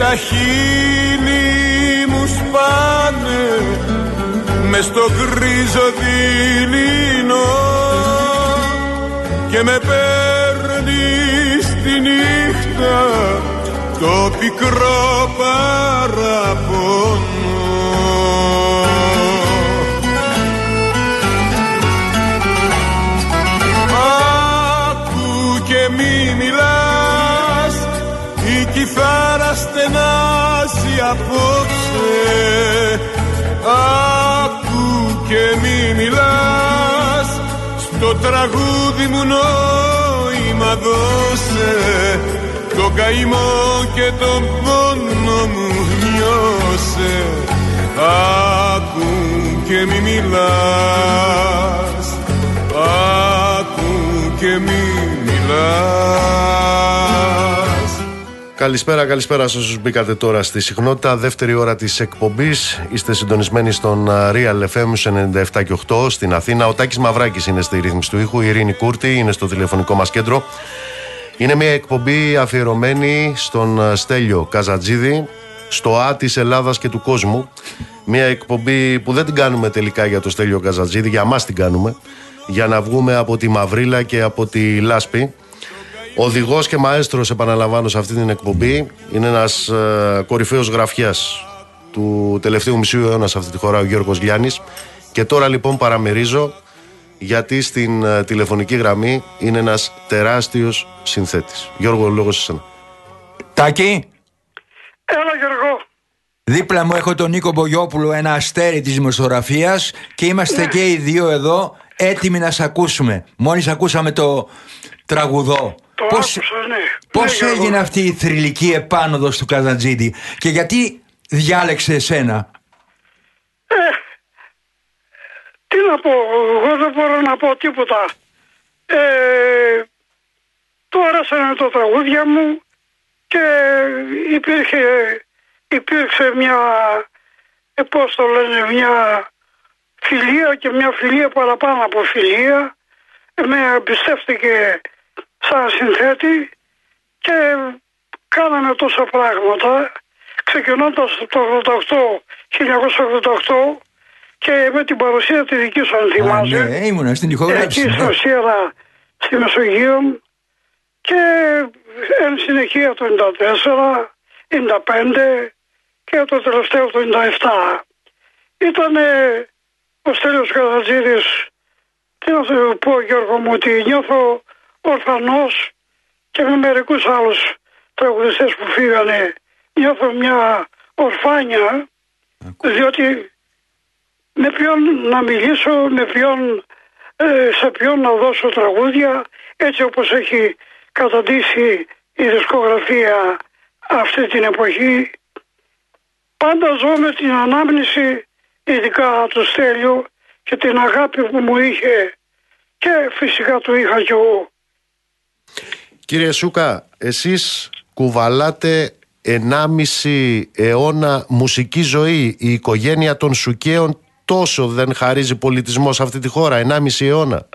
τα χείλη μου σπάνε μες στο γκρίζο δειλινό και με παίρνεις στη νύχτα το πικρό κιθάρα στενάζει απόψε. Άκου και μη μιλάς. Στο τραγούδι μου νόημα δώσε. Το καημό και τον πόνο μου νιώσε. Άκου και μη μιλάς. Άκου και μη μιλάς Καλησπέρα, καλησπέρα σε όσους μπήκατε τώρα στη συχνότητα. Δεύτερη ώρα της εκπομπής. Είστε συντονισμένοι στον Real FM 97 και 8 στην Αθήνα. Ο Τάκης Μαυράκης είναι στη ρύθμιση του ήχου. Η Ειρήνη Κούρτη είναι στο τηλεφωνικό μας κέντρο. Είναι μια εκπομπή αφιερωμένη στον Στέλιο Καζατζίδη, στο Α της Ελλάδας και του κόσμου. Μια εκπομπή που δεν την κάνουμε τελικά για το Στέλιο Καζατζίδη, για μας την κάνουμε. Για να βγούμε από τη Μαυρίλα και από τη Λάσπη. Οδηγός και μαέστρος, επαναλαμβάνω σε αυτή την εκπομπή, είναι ένας ε, κορυφαίος γραφιάς του τελευταίου μισού αιώνα σε αυτή τη χώρα, ο Γιώργος Γιάννης. Και τώρα λοιπόν παραμερίζω γιατί στην ε, τηλεφωνική γραμμή είναι ένας τεράστιος συνθέτης. Γιώργο, λόγος σε σένα. Τάκη; Έλα, Γιώργο. Δίπλα μου έχω τον Νίκο Μπογιόπουλο, ένα αστέρι της δημοσιογραφίας και είμαστε ναι. και οι δύο εδώ έτοιμοι να σε ακούσουμε. Μόλις ακούσαμε το τραγουδό. Το πώς, άκουσα, ναι. Πώς ναι, έγινε αυτή η θρηλυκή επάνωδος του Καζαντζίδη και γιατί διάλεξε εσένα; Ε, τι να πω, εγώ δεν μπορώ να πω τίποτα. Ε, τώρα άρεσαν το τραγούδια μου και υπήρχε, υπήρξε μια, ε, πώς το λένε, μια φιλία και μια φιλία παραπάνω από φιλία. Με εμπιστεύτηκε σαν συνθέτη και κάναμε τόσα πράγματα ξεκινώντας το 88, 1988 και με την παρουσία της δικής σου αν θυμάσαι. Ναι, ήμουνα στην ηχογράφηση. Εκεί στο Σιέρα στη Μεσογείο και εν συνεχεία το 94, 95 και το τελευταίο το 97. Ήταν ο Στέλιος Καρατζίδης, τι να σου πω Γιώργο μου, ότι νιώθω ορφανός και με μερικούς άλλους τραγουδιστές που φύγανε νιώθω μια ορφάνια διότι με ποιον να μιλήσω, με ποιον, ε, σε ποιον να δώσω τραγούδια έτσι όπως έχει καταντήσει η δισκογραφία αυτή την εποχή. Πάντα ζω με την ανάμνηση ειδικά του Στέλιου και την αγάπη που μου είχε και φυσικά του είχα κι εγώ Κύριε Σούκα, εσείς κουβαλάτε 1,5 αιώνα μουσική ζωή. Η οικογένεια των Σουκαίων τόσο δεν χαρίζει πολιτισμό σε αυτή τη χώρα, 1,5 αιώνα.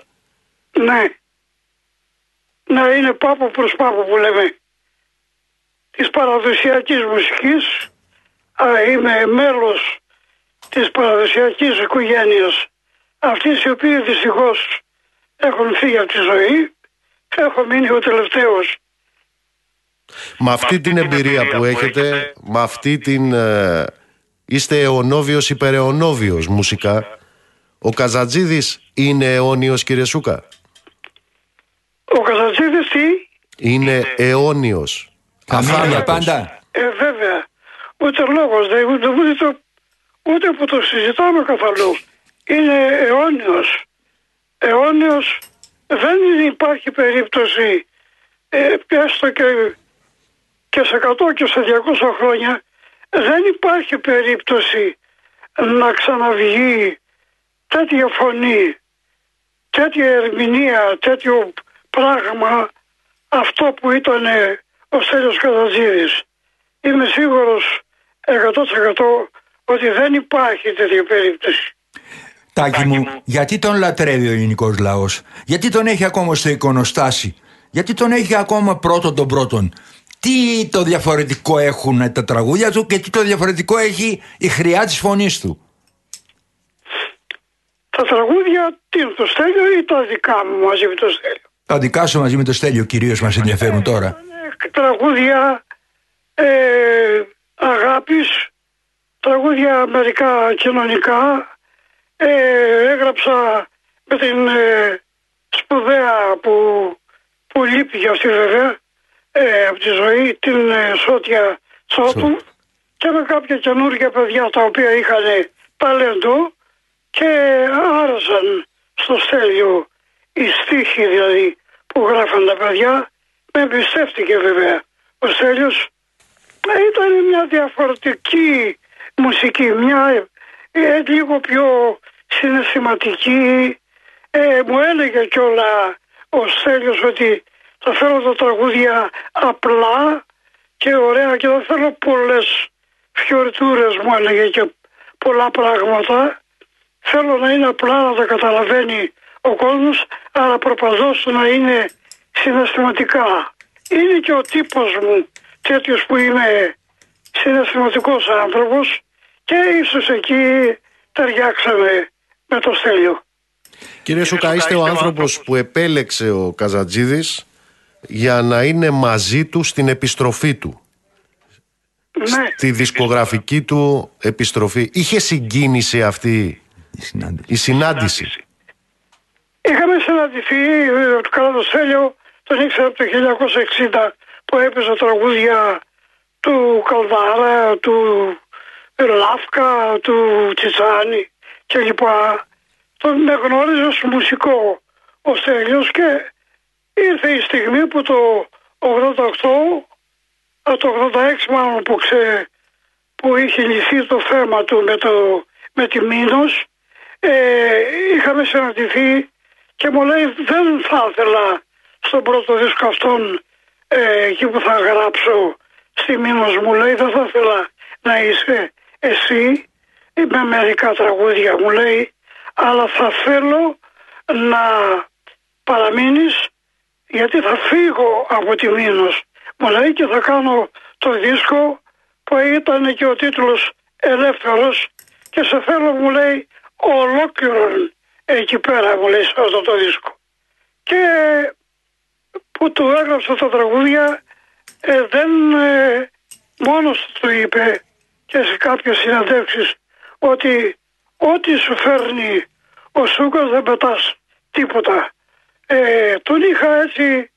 Ναι. Να είναι πάπο προς πάπο που λέμε. Της παραδοσιακής μουσικής, α, είμαι μέλος της παραδοσιακής οικογένειας αυτής οι οποίοι δυστυχώς έχουν φύγει από τη ζωή, έχω μείνει ο τελευταίος. Με αυτή την εμπειρία που έχετε, με αυτή την... ε, είστε αιωνόβιος υπεραιωνόβιος μουσικά. Ο Καζατζίδης είναι αιώνιος κύριε Σούκα; Ο Καζατζίδης τι, Είναι αιώνιος. Καμία για Αθάνατος. πάντα. ε, βέβαια, ούτε λόγος δεν, ούτε, ούτε, το- ούτε που το συζητάμε καθόλου. Είναι αιώνιος. Αιώνιος δεν υπάρχει περίπτωση ε, έστω και, και σε 100 και σε 200 χρόνια δεν υπάρχει περίπτωση να ξαναβγεί τέτοια φωνή, τέτοια ερμηνεία, τέτοιο πράγμα αυτό που ήταν ο Στέλιος Καζατζίδης. Είμαι σίγουρος 100% ότι δεν υπάρχει τέτοια περίπτωση. Τάκη μου, γιατί τον λατρεύει ο ελληνικός λαός, Γιατί τον έχει ακόμα στο εικονοστάσι, Γιατί τον έχει ακόμα πρώτον τον πρώτον; Τι το διαφορετικό έχουν τα τραγούδια του και τι το διαφορετικό έχει η χρειά της φωνής του; Τα τραγούδια τι είναι το Στέλιο ή τα δικά μου μαζί με το Στέλιο; Τα δικά σου μαζί με το Στέλιο κυρίως μας ενδιαφέρουν τώρα. Τραγούδια ε, αγάπης, τραγούδια μερικά κοινωνικά. Ε, έγραψα με την ε, σπουδαία που, που λείπει για αυτή βέβαια ε, από τη ζωή την ε, Σότια Τσότου και με κάποια καινούργια παιδιά τα οποία είχαν ταλέντο και άρεσαν στο Στέλιο οι στίχοι δηλαδή που γράφαν τα παιδιά. Με εμπιστεύτηκε βέβαια ο Στέλιος. Ε, ήταν μια διαφορετική μουσική μια ε, λίγο πιο συναισθηματική. Ε, μου έλεγε κιόλα ο Στέλιος ότι θα θέλω τα τραγούδια απλά και ωραία και δεν θέλω πολλές φιωριτούρες μου έλεγε και πολλά πράγματα. Θέλω να είναι απλά να τα καταλαβαίνει ο κόσμος αλλά προπαζώς να είναι συναισθηματικά. Είναι και ο τύπος μου τέτοιος που είμαι συναισθηματικός άνθρωπος και ίσως εκεί ταιριάξαμε με το Στέλιο. Κύριε Σούκα, είστε ο άνθρωπος που επέλεξε ο Καζατζίδης για να είναι μαζί του στην επιστροφή του. Ναι, Στη δισκογραφική του επιστροφή. Είχε συγκίνηση αυτή Η συνάντηση. η συνάντηση; είχαμε συναντηθεί ε, το καλά το Στέλιο τον ήξερα από το 1960 που έπαιζε τραγούδια του Καλδάρα, του Λάφκα, του Τσιτσάνη και λοιπά. Τον με γνώριζε ως μουσικό ο Στέλιος και ήρθε η στιγμή που το 88, α, το 86 μάλλον που, ξε, που είχε λυθεί το θέμα του με, το, με τη Μήνος ε, είχαμε συναντηθεί και μου λέει δεν θα ήθελα στον πρώτο δίσκο αυτόν ε, εκεί που θα γράψω στη Μήνος μου λέει δεν θα ήθελα να είσαι εσύ με μερικά τραγούδια μου λέει αλλά θα θέλω να παραμείνεις γιατί θα φύγω από τη Μήνος. Μου λέει και θα κάνω το δίσκο που ήταν και ο τίτλος Ελεύθερος και σε θέλω μου λέει ολόκληρον εκεί πέρα μου λέει σε αυτό το δίσκο. Και που του έγραψα τα τραγούδια ε, δεν ε, μόνος του το είπε και σε κάποιες συναντεύξεις ότι ό,τι σου φέρνει ο Σούκας δεν πετάς τίποτα. Ε, τον είχα έτσι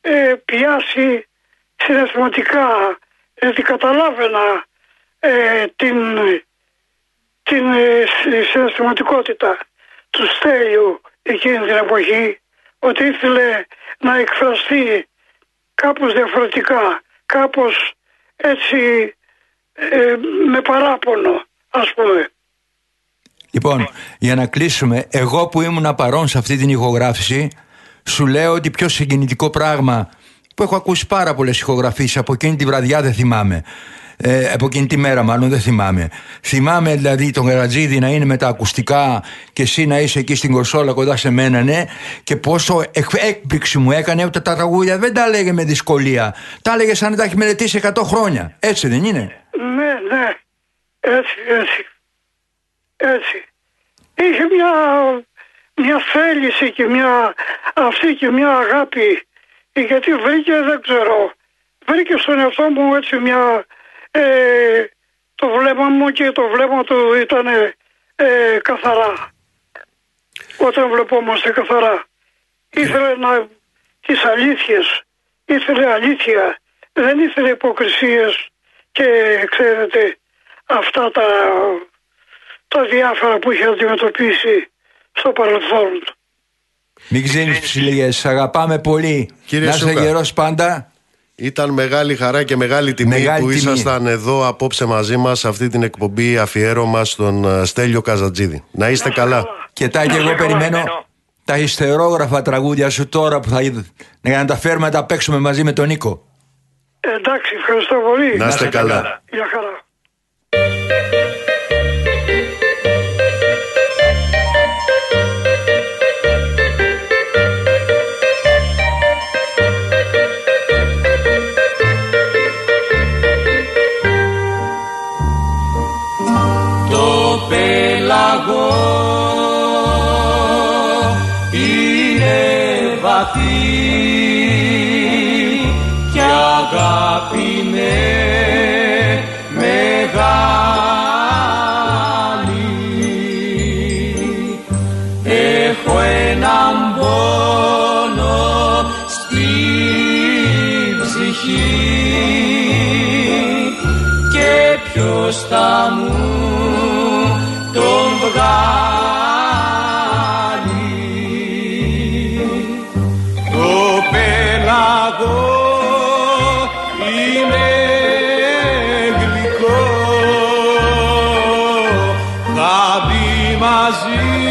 ε, πιάσει συναισθηματικά γιατί καταλάβαινα ε, την, την ε, συναισθηματικότητα του Στέλιου εκείνη την εποχή ότι ήθελε να εκφραστεί κάπως διαφορετικά, κάπως έτσι ε, με παράπονο ας πούμε. Λοιπόν, για να κλείσουμε, εγώ που ήμουν παρόν σε αυτή την ηχογράφηση, σου λέω ότι πιο συγκινητικό πράγμα που έχω ακούσει πάρα πολλές ηχογραφήσεις από εκείνη τη βραδιά δεν θυμάμαι. Ε, από εκείνη τη μέρα μάλλον δεν θυμάμαι. Θυμάμαι δηλαδή τον Καρατζίδη να είναι με τα ακουστικά και εσύ να είσαι εκεί στην κονσόλα κοντά σε μένα, ναι, και πόσο εκ- έκπληξη μου έκανε ότι τα τραγούδια δεν τα έλεγε με δυσκολία. Τα έλεγε σαν να τα έχει μελετήσει 100 χρόνια. Έτσι δεν είναι; Ναι, ναι. Έτσι, έτσι. Έτσι. Είχε μια, μια θέληση και μια αυτή και μια αγάπη. Γιατί βρήκε, δεν ξέρω, βρήκε στον εαυτό μου έτσι μια... Ε, το βλέμμα μου και το βλέμμα του ήταν ε, καθαρά. Όταν βλεπόμαστε καθαρά. Ήθελε να τις αλήθειες. Ήθελε αλήθεια. Δεν ήθελε υποκρισίες και ξέρετε αυτά τα, τα διάφορα που είχε αντιμετωπίσει στο παρελθόν. Μην ξύνει ψηλίε. Αγαπάμε πολύ. Κύριε να είσαι Σούκα. γερός πάντα. Ήταν μεγάλη χαρά και μεγάλη τιμή Μεγάλη που τιμή. ήσασταν εδώ απόψε μαζί μας σε αυτή την εκπομπή αφιέρωμα στον ε, Στέλιο Καζατζίδη. Να είστε καλά. Και τα και εγώ περιμένω τα ιστερόγραφα τραγούδια σου τώρα που θα για να τα φέρουμε να τα παίξουμε μαζί με τον Νίκο. Εντάξει, ευχαριστώ πολύ. Να είστε καλά. Γεια χαρά. Μαζί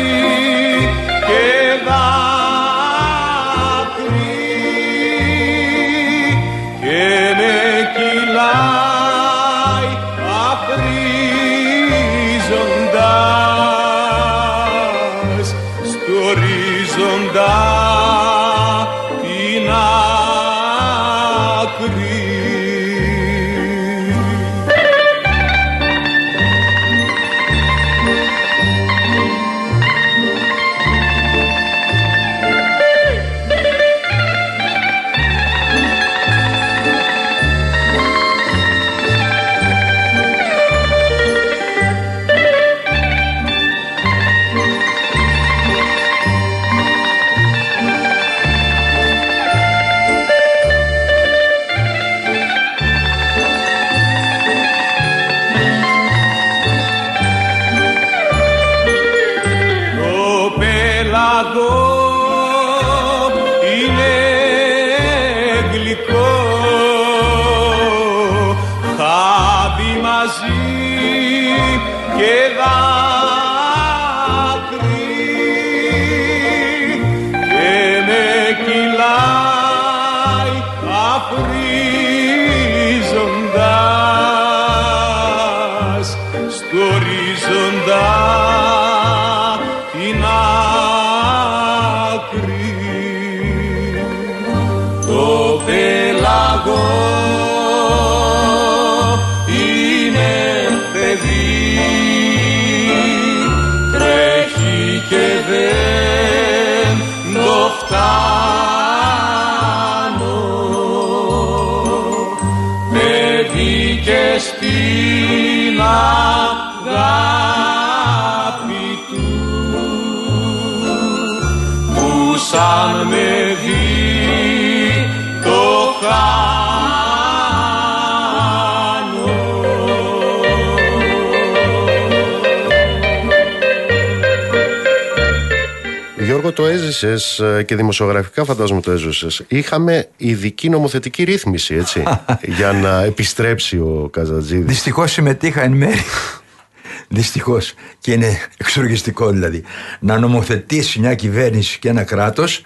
έζησες και δημοσιογραφικά φαντάζομαι το έζησες. Είχαμε ειδική νομοθετική ρύθμιση, έτσι, για να επιστρέψει ο Καζατζίδης. Δυστυχώς συμμετείχα εν μέρη. Δυστυχώς. Και είναι εξοργιστικό δηλαδή. Να νομοθετήσει μια κυβέρνηση και ένα κράτος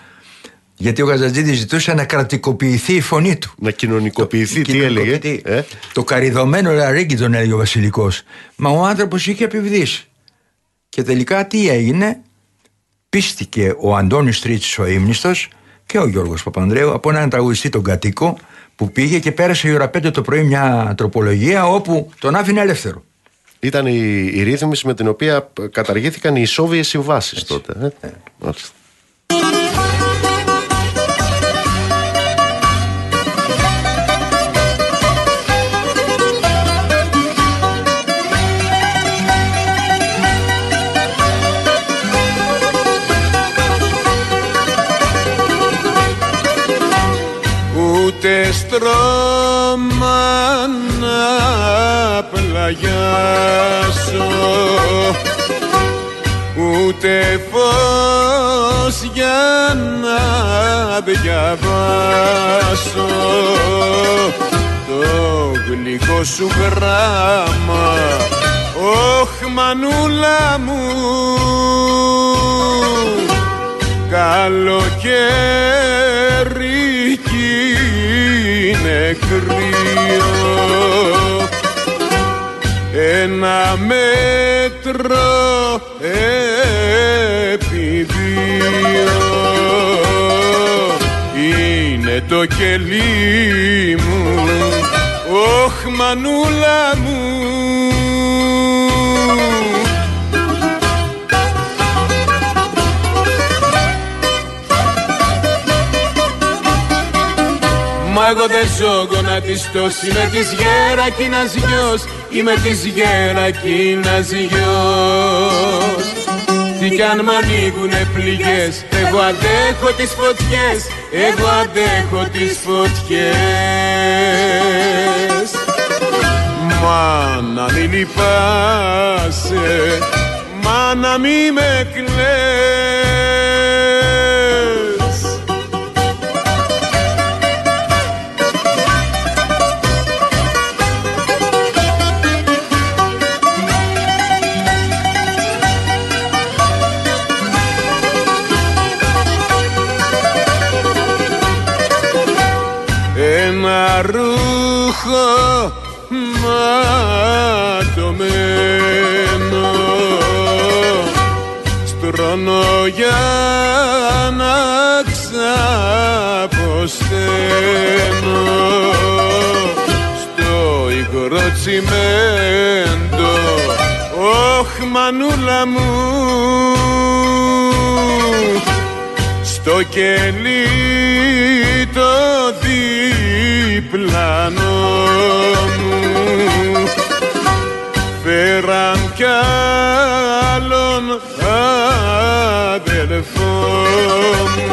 Γιατί ο Γαζατζίδης ζητούσε να κρατικοποιηθεί η φωνή του. Να κοινωνικοποιηθεί, τι έλεγε. Ε; Το καριδωμένο λαρίγκι τον έλεγε ο Βασιλικός. Μα ο άνθρωπος είχε επιβδίσει. Και τελικά τι έγινε, πίστηκε ο Αντώνης Τρίτσης ο ύμνηστος και ο Γιώργος Παπανδρέου από έναν τραγουδιστή τον κατοίκο που πήγε και πέρασε η ώρα 5 το πρωί μια τροπολογία όπου τον άφηνε ελεύθερο. Ήταν η, η ρύθμιση με την οποία καταργήθηκαν οι ισόβιες συμβάσεις τότε. Ε; Ε. πλαγιάσω ούτε φως για να διαβάσω. Το γλυκό σου γράμμα όχ μανούλα μου. Καλοκαίρι είναι κρύο ένα μέτρο επί δύο. Είναι το κελί μου όχ μανούλα μου Μα εγώ δεν ζω γονατιστός Είμαι της γερακίνας γιος Είμαι της γερακίνας γιος. Τι κι αν μ' ανοίγουνε πληγές Εγώ αντέχω τις φωτιές Εγώ αντέχω τις φωτιές. Μα να μην λυπάσαι Μα να μη με κλαις ρούχο ματωμένο. Στρώνω για να ξαποσταίνω. Στο υγρό τσιμέντο όχ μανούλα μου. Στο κελί το διπλανό μου. Φέραν κι άλλον αδελφό μου.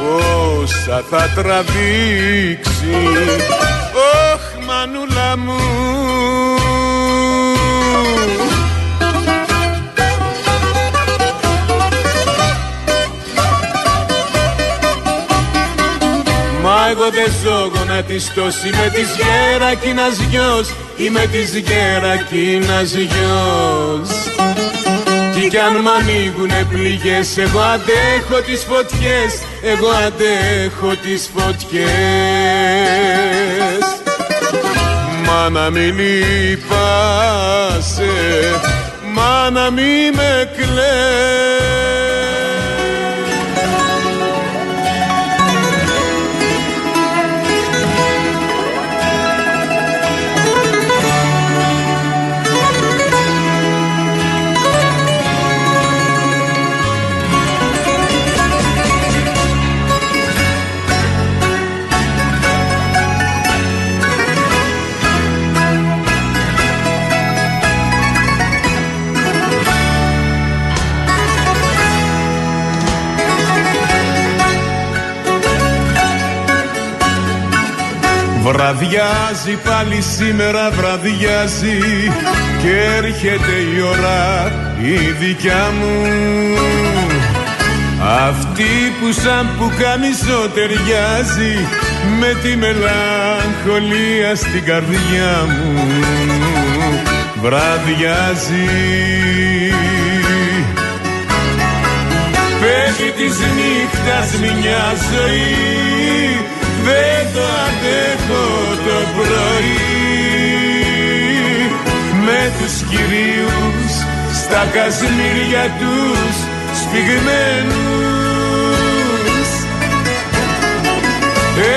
Πόσα θα τραβήξει όχ μανούλα μου εγώ δεν ζω γονατιστός Είμαι της γερακίνας γιος Είμαι της γερακίνας γιος Τι κι αν μ' ανοίγουνε πληγές Εγώ αντέχω τις φωτιές Εγώ αντέχω τις φωτιές. Μα να μην λυπάσαι Μα να μην με κλαις Βραδιάζει πάλι σήμερα βραδιάζει και έρχεται η ώρα η δικιά μου. Αυτή που σαν που καμισό ταιριάζει με τη μελαγχολία στην καρδιά μου. Βραδιάζει. Φεύγει της νύχτας μια ζωή Δεν το αντέχω το πρωί Με τους κυρίους στα κασμίρια τους σφιγμένους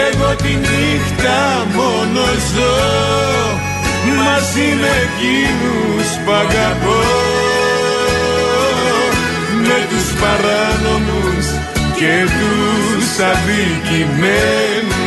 Εγώ τη νύχτα μόνο ζω μαζί με εκείνους που αγαπώ. Με τους παράνομους και τους αδικημένους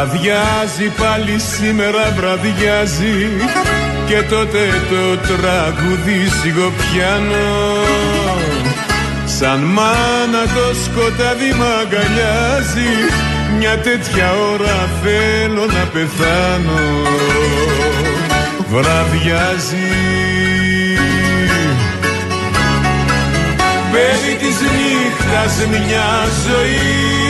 Βραδιάζει πάλι σήμερα βραδιάζει. Και τότε το τραγούδι σιγοπιάνω Σαν μάνα το σκοτάδι μ' αγκαλιάζει. Μια τέτοια ώρα θέλω να πεθάνω. Βραδιάζει. Παιδί της νύχτας μια ζωή. Δεν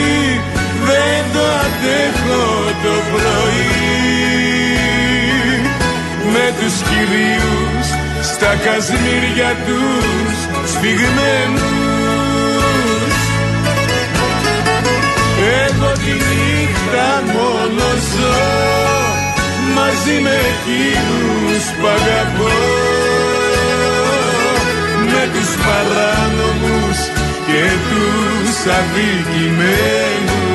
το αντέχω το πρωί. Με τους κυρίους στα κασμίρια τους σφιγμένους. Εγώ τη νύχτα μόνο ζω μαζί με εκείνους που αγαπώ. Με τους παράνομους και τους αδικημένους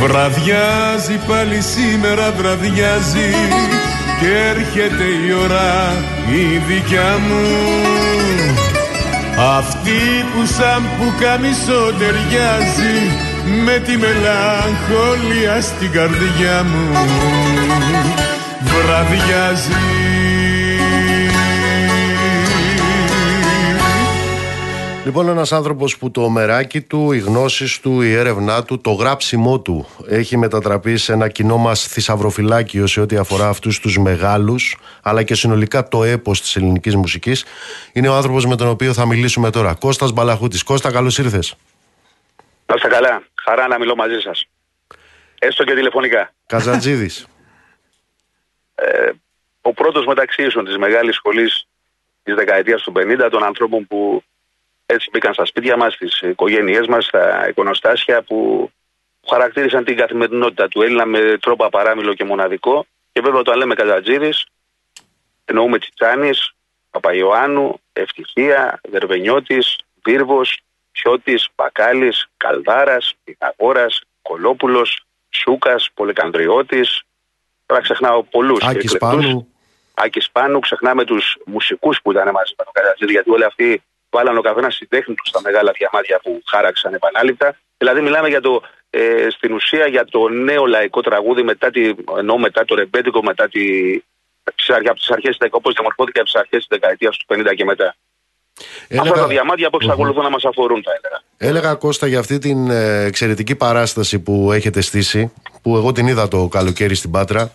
Βραδιάζει πάλι σήμερα βραδιάζει και έρχεται η ώρα η δικιά μου. Αυτή που σαν που καμισό ταιριάζει με τη μελαγχολία στην καρδιά μου. Βραδιάζει Λοιπόν, ένας άνθρωπος που το μεράκι του, οι γνώσεις του, η έρευνά του, το γράψιμό του έχει μετατραπεί σε ένα κοινό μας θησαυροφυλάκιο σε ό,τι αφορά αυτούς τους μεγάλους, αλλά και συνολικά το έπος της ελληνικής μουσικής, είναι ο άνθρωπος με τον οποίο θα μιλήσουμε τώρα. Κώστας Μπαλαχούτης. Κώστα, καλώς ήρθες. Να είστε καλά. Χαρά να μιλώ μαζί σας. Έστω και τηλεφωνικά. Καζαντζίδη. ε, ο πρώτος μεταξύ ίσων της μεγάλης σχολής της δεκαετίας του 50, των ανθρώπων που έτσι μπήκαν στα σπίτια μας, στις οικογένειές μας, στα εικονοστάσια που, που χαρακτήρισαν την καθημερινότητα του Έλληνα με τρόπο απαράμιλο και μοναδικό. Και βέβαια όταν λέμε Καζατζίδη, εννοούμε Τσιτσάνης, Παπαϊωάννου, Ευτυχία, Δερβενιώτης, Βίρβο, Πιώτη, Μπακάλης, Καλδάρας, Πυθαγόρας, Κολόπουλος, Σούκας, Πολεκανδριώτης. Τώρα ξεχνάω πολλούς. Άκης Πάνου. Άκης Πάνου, ξεχνάμε τους μουσικούς που ήταν μαζί με τον Καζατζίδη, γιατί όλοι αυτοί βάλαν ο καθένας στην τέχνη τους στα μεγάλα διαμάδια που χάραξαν επανάληπτα. Δηλαδή, μιλάμε για το, ε, στην ουσία για το νέο λαϊκό τραγούδι μετά, τη, ενώ μετά το ρεμπέτικο, μετά τη, από τις αρχές όπως διαμορφώθηκε από τις αρχές της δεκαετίας του 50 και μετά. Έλεγα... Αυτά τα διαμάδια που εξακολουθούν να μας αφορούν, θα έλεγα. Έλεγα Κώστα για αυτή την ε, εξαιρετική παράσταση που έχετε στήσει, που εγώ την είδα το καλοκαίρι στην Πάτρα,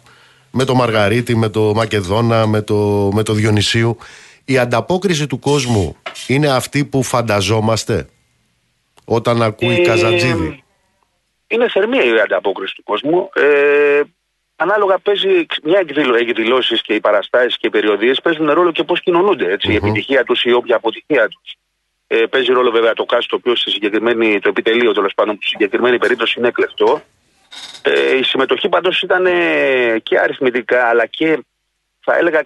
με το Μαργαρίτη, με το Μακεδόνα, με το, με το Διονυσίου η ανταπόκριση του κόσμου είναι αυτή που φανταζόμαστε όταν ακούει ε, Καζαντζίδη; Είναι θερμή η ανταπόκριση του κόσμου. Ε, ανάλογα παίζει μια εκδηλώσεις και οι παραστάσεις και οι περιοδίες παίζουν ρόλο και πώς κοινωνούνται. Η επιτυχία τους ή όποια αποτυχία τους. Ε, παίζει ρόλο βέβαια το κάστρο το οποίος στη συγκεκριμένη, το επιτελείο τέλος πάντων, στη συγκεκριμένη περίπτωση είναι εκλεκτό. Ε, η συμμετοχή πάντως ήταν και αριθμητικά αλλά και θα έλεγα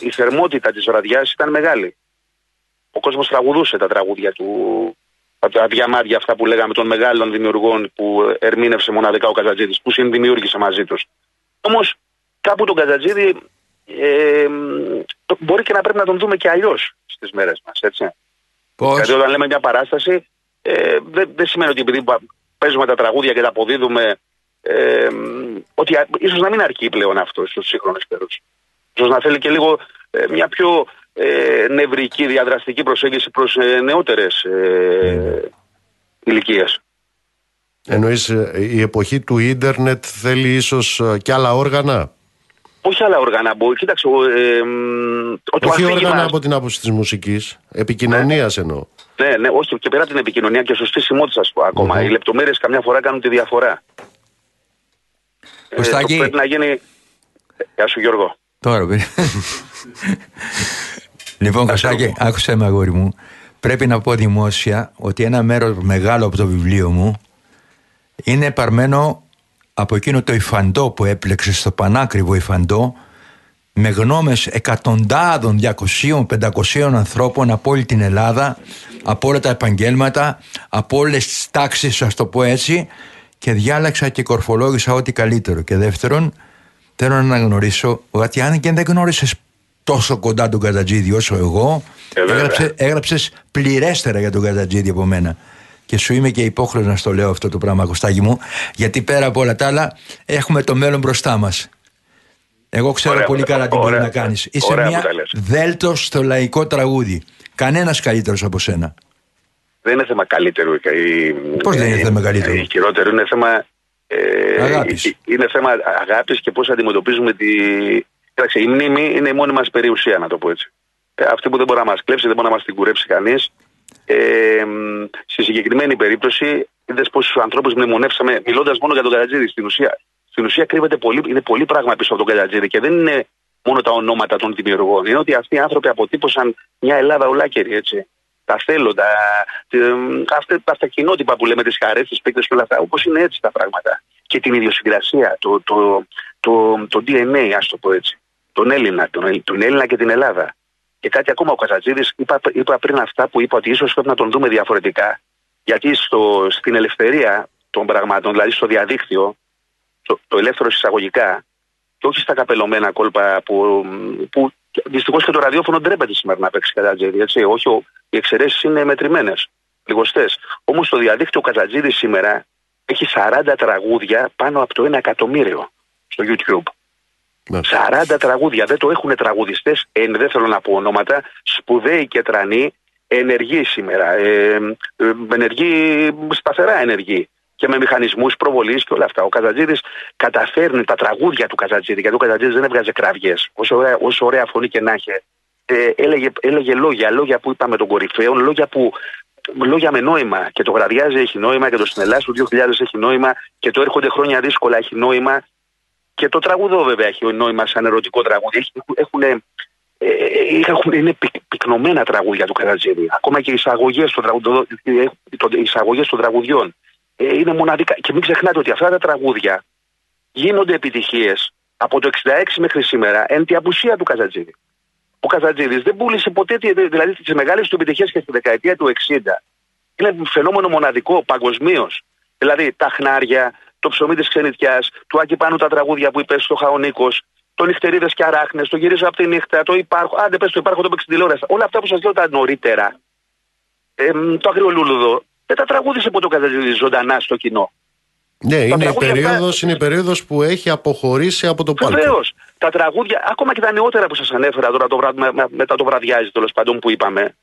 η θερμότητα της βραδιάς ήταν μεγάλη. Ο κόσμος τραγουδούσε τα τραγούδια του, τα διαμάδια αυτά που λέγαμε των μεγάλων δημιουργών που ερμήνευσε μοναδικά ο Καζατζίδης, που συνδημιούργησε μαζί τους. Όμως κάπου τον Καζατζίδη ε, μπορεί και να πρέπει να τον δούμε και αλλιώς στις μέρες μας, έτσι. Πώς; Δηλαδή όταν λέμε μια παράσταση, ε, δεν, δεν σημαίνει ότι επειδή παίζουμε τα τραγούδια και τα αποδίδουμε, ε, ότι ίσως να μην αρκεί πλέον αυτό στους σύγχρονους καιρούς. Ίσως να θέλει και λίγο ε, μια πιο ε, νευρική διαδραστική προσέγγιση προς ε, νεότερες ε, ηλικίες. Εννοείς ε, η εποχή του ίντερνετ θέλει ίσως ε, και άλλα όργανα; Όχι άλλα όργανα. Μπορεί, κοίταξε, ο, ε, μ, το Όχι αφήγημα- όργανα από την άποψη της μουσικής, επικοινωνίας εννοώ. Ναι, ναι, όχι και πέρα από την επικοινωνία και σωστής σημότητα, ας πω ακόμα. Οι λεπτομέρειες καμιά φορά κάνουν τη διαφορά. Ε, Κωστάκη. το πρέπει να γίνει. Γεια σου, Γιώργο. Τώρα, παιδί. λοιπόν, Κωστάκη, άκουσε με αγόρι μου. Πρέπει να πω δημόσια ότι ένα μέρος μεγάλο από το βιβλίο μου είναι παρμένο από εκείνο το υφαντό που έπλεξε στο πανάκριβο υφαντό με γνώμες εκατοντάδων, 200, 500 ανθρώπων από όλη την Ελλάδα, από όλα τα επαγγέλματα, από όλες τις τάξεις, ας το πω έτσι, και διάλεξα και κορφολόγησα ό,τι καλύτερο. Και δεύτερον, θέλω να αναγνωρίσω ότι αν και δεν γνώρισες τόσο κοντά τον Κατατζίδη όσο εγώ, βέβαια. έγραψε, έγραψες πληρέστερα για τον Κατατζίδη από μένα. Και σου είμαι και υπόχρεος να στο λέω αυτό το πράγμα, Κωστάκη μου, γιατί πέρα από όλα τα άλλα έχουμε το μέλλον μπροστά μας. Εγώ ξέρω Ωραία, πολύ καλά τι ωραία, μπορεί να κάνεις. Είσαι ωραία που μια τα λες. δέλτο στο λαϊκό τραγούδι. Κανένας καλύτερος από σένα. Δεν είναι θέμα καλύτερου. και η- Πώς δεν είναι η- θέμα καλύτερου; Η χειρότερο είναι θέμα. Ε, Αγάπης. ε, Είναι θέμα αγάπης και πώς αντιμετωπίζουμε τη. Κοίταξε, η μνήμη είναι η μόνη μας περιουσία, να το πω έτσι. Ε, αυτή που δεν μπορεί να μας κλέψει, δεν μπορεί να μας την κουρέψει κανείς. Ε, μ, στη συγκεκριμένη περίπτωση, είδες πόσους ανθρώπους μνημονεύσαμε μιλώντας μόνο για τον Κατατζίδη. Στην ουσία, στην ουσία κρύβεται πολύ, είναι πολύ πράγμα πίσω από τον Κατατζίδη και δεν είναι μόνο τα ονόματα των δημιουργών. Είναι ότι αυτοί οι άνθρωποι αποτύπωσαν μια Ελλάδα ολάκερη, έτσι. Τα θέλω, τα, τε- μ, αυτά, τα αυτοκινότυπα που λέμε, τις χαρές, τις παίκτε και όλα αυτά, όπως είναι έτσι τα πράγματα. Και την ιδιοσυγκρασία, το, το, το, το DNA, ας το πω έτσι. Τον Έλληνα, τον, Ελλ- τον Έλληνα και την Ελλάδα. Και κάτι ακόμα, ο Καζατζίδης, είπα, είπα πριν αυτά που είπα ότι ίσως πρέπει να τον δούμε διαφορετικά. Γιατί στο, στην ελευθερία των πραγμάτων, δηλαδή στο διαδίκτυο, το, το ελεύθερο εισαγωγικά, και όχι στα καπελωμένα κόλπα που, που δυστυχώς και το ραδιόφωνο ντρέπεται σήμερα να παίξει Καζατζίδη. Έτσι. Όχι, ο- οι εξαιρέσεις είναι μετρημένες, λιγοστές. Όμως στο διαδίκτυο ο Καζατζίδη σήμερα έχει 40 τραγούδια πάνω από το 1 εκατομμύριο στο YouTube. 40 τραγούδια. Δεν το έχουν τραγουδιστές, ε, δεν θέλω να πω ονόματα, σπουδαίοι και τρανοί, ενεργοί σήμερα. Ε, ε, ενεργοί, σταθερά ενεργοί. Και με μηχανισμούς προβολής και όλα αυτά. Ο Καζατζίδης καταφέρνει τα τραγούδια του Καζατζίδη, γιατί ο Καζατζίδης δεν έβγαζε κραυγές. Όσο, ωραία- όσο ωραία φωνή και να είχε. Ε, έλεγε, έλεγε λόγια, λόγια που είπαμε των κορυφαίων, λόγια που λόγια με νόημα. Και το γραδιάζει έχει νόημα και το Συνελάς του 2000 έχει νόημα και το έρχονται χρόνια δύσκολα έχει νόημα. Και το τραγουδό βέβαια έχει νόημα σαν ερωτικό τραγούδι. Έχει, έχουν, ε, έχουν, είναι πυκ, πυκνωμένα τραγούδια του Καρατζίδη. Ακόμα και οι εισαγωγές των, τραγουδο- ε, το- οι εισαγωγές των τραγουδιών ε, είναι μοναδικά. Και μην ξεχνάτε ότι αυτά τα τραγούδια γίνονται επιτυχίες από το 66 μέχρι σήμερα εν τη απουσία του Καζατζίδη. Ο Καζατζίδη δεν πούλησε ποτέ, τη- δηλαδή τις μεγάλες του επιτυχίες και στη δεκαετία του 60. Είναι φαινόμενο μοναδικό παγκοσμίως. Δηλαδή τα χνάρια, το ψωμί της ξενιτιάς, του Άκη Πάνου τα τραγούδια που είπε στο Χαονίκος, το νυχτερίδες και αράχνες, το γυρίζω από τη νύχτα, το υπάρχω. Άντε, πες το υπάρχω, το παίξει τηλεόραση. Όλα αυτά που σας λέω τα νωρίτερα. Ε, μ, το αγριολούλουδο δεν τα τραγούδισε ποτέ ο Καζατζίδη ζωντανά στο κοινό. Ναι, είναι η, τραγούδια αυτά- περίοδος, είναι η περίοδος που έχει αποχωρήσει από το πάλκο. Βεβαίως. Τα τραγούδια, ακόμα και τα νεότερα που σας ανέφερα τώρα το βράδυ, με- με- μετά το βραδιάζει τέλος πάντων που είπαμε,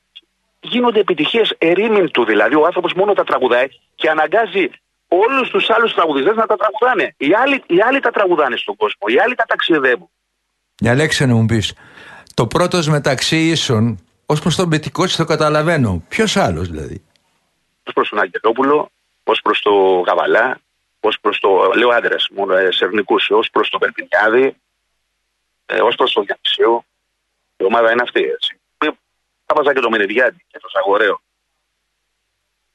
γίνονται επιτυχίες ερήμην του. Δηλαδή ο άνθρωπος μόνο τα τραγουδάει και αναγκάζει όλους τους άλλους τραγουδιστές να τα τραγουδάνε. Οι άλλοι, οι άλλοι τα τραγουδάνε στον κόσμο. Οι άλλοι τα ταξιδεύουν. Μια λέξη να μου πεις. Το πρώτος μεταξύ ίσων, ως προς τον Πετικότσι το καταλαβαίνω. Ποιος άλλος δηλαδή; Ω προς τον Αγγελόπουλο, ως προς το Γαβαλά, ως προς το. λέω άντρες, μόνο ε, σερνικού, ως προς το Περπινιάδη, ε, ως προς το Διανυσίου. Η ομάδα είναι αυτή, έτσι. Θα βάζα και το Μενεδιάντη και το Σαγοραίο.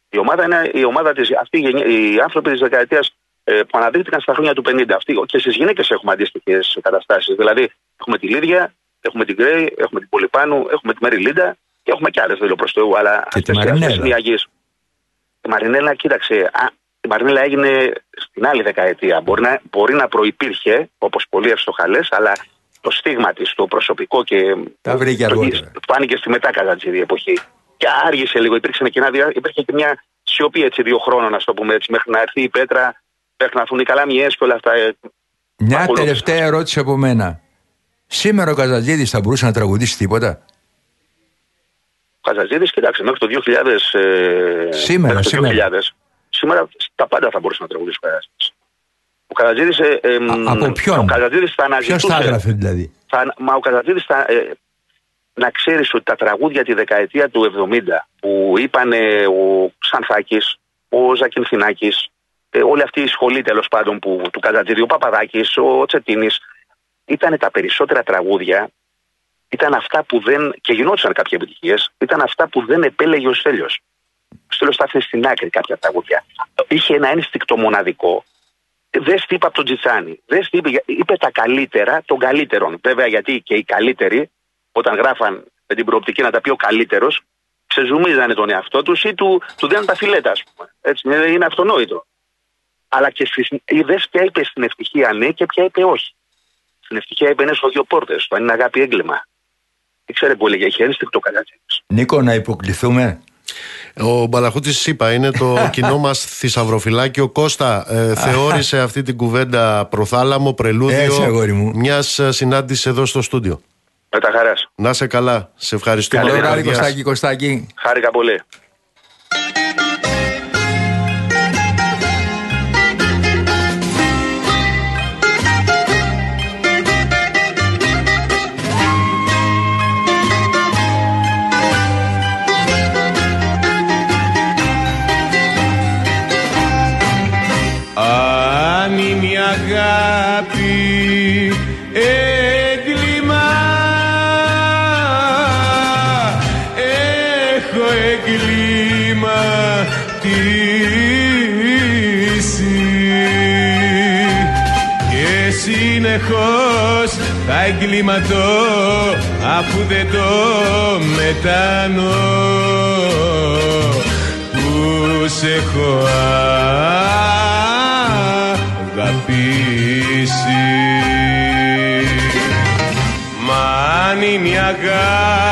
Η ομάδα είναι η ομάδα της, αυτή, η γενιά- οι άνθρωποι της δεκαετίας ε, που αναδείχθηκαν στα χρόνια του 50. Αυτοί, και στις γυναίκες έχουμε αντίστοιχες καταστάσεις. Δηλαδή, έχουμε τη Λίδια, έχουμε την Γκρέι, έχουμε την Πολυπάνου, έχουμε τη Μέρι Λίντα και έχουμε και άλλες, δεν λέω προς Θεού, αλλά Και τη αυτές- αυτές Μαρινέλα. είναι οι αγίες. Η Μαρινέλα, κοίταξε, α, η Μαρινέλα έγινε στην άλλη δεκαετία. Μπορεί να, μπορεί να προπήρχε, όπως πολλοί ευστοχαλέ, αλλά το στίγμα της, το προσωπικό και. Τα βρήκε το- αργότερα. Φάνηκε στη μετά Καζατζίδη εποχή. Και άργησε λίγο, υπήρξε και, ένα, δια- υπήρχε και μια σιωπή έτσι δύο χρόνων, α το πούμε έτσι, μέχρι να έρθει η Πέτρα, μέχρι να έρθουν οι καλαμιές και όλα αυτά. ε, Μια ακολούθησε. τελευταία ερώτηση από μένα. Σήμερα ο Καζατζίδη θα μπορούσε να τραγουδήσει τίποτα; Ο Καζατζίδη, κοιτάξτε, μέχρι το 2000. Ε, Σήμερα, μέχρι το σήμερα. 2000, σήμερα τα πάντα θα μπορούσε να τραγουδήσει ο Καρατζίδης. Ο Καρατζίδης... Ε, ε, μ, από ποιον; Ο Καρατζίδης θα Ποιος αναζητούσε... τα έγραφε δηλαδή; θα, μα ο Καζατζίδης θα, ε, να ξέρεις ότι τα τραγούδια τη δεκαετία του 70 που είπαν ο Ξανθάκης, ο Ζακυνθινάκης, ε, όλη αυτή η σχολή τέλος πάντων που, του Καζατζίδη, ο Παπαδάκης, ο Τσετίνης, ήταν τα περισσότερα τραγούδια, ήταν αυτά που δεν, και γινόντουσαν κάποιες επιτυχίες, ήταν αυτά που δεν επέλεγε ο Στέλιος. Ο Στέλιος τα άφηνε στην άκρη κάποια τραγούδια. Είχε ένα ένστικτο μοναδικό, δεν τι είπε από τον Τζιτσάνι. Δεν τι είπε, είπε τα καλύτερα των καλύτερων. Βέβαια, γιατί και οι καλύτεροι, όταν γράφαν με την προοπτική να τα πει ο καλύτερος, ξεζουμίζανε τον εαυτό τους ή του, του δίναν τα φιλέτα, ας πούμε. Έτσι, είναι, είναι αυτονόητο. Αλλά και είδε ποια είπε στην ευτυχία ναι και ποια είπε όχι. Στην ευτυχία είπε ναι στο δύο πόρτες, το αν είναι αγάπη έγκλημα. Δεν ξέρει που έλεγε, είχε ένστικτο καλάτσι. Νίκο, να υποκληθούμε; Ο Μπαλαχούτης είπα, είναι το κοινό μας θησαυροφυλάκιο. Κώστα, ε, θεώρησε αυτή την κουβέντα προθάλαμο, Έτσι, πρελούδιο αγόρι μου. μιας συνάντησης εδώ στο στούντιο. Με τα χαράς. Να σε καλά. Σε ευχαριστούμε. Καλό βράδυ, Καρδιάς. Κωστάκη, Κωστάκη. Χάρηκα πολύ. Αγάπη έγκλημα. Έχω εγκληματίσει και συνεχώς θα εγκληματώ αφού δεν το μετανώ που σε έχω αν είναι η αγάπη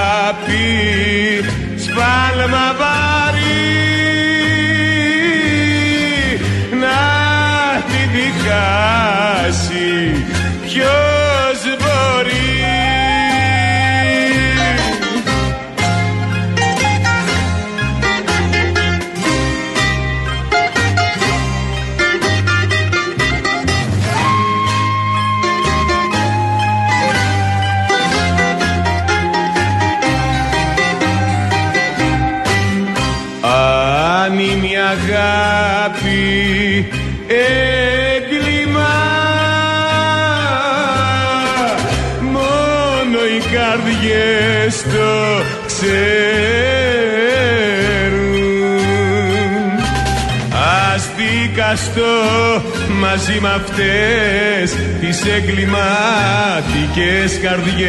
δικαστώ μαζί με αυτές τις εγκληματικές καρδιές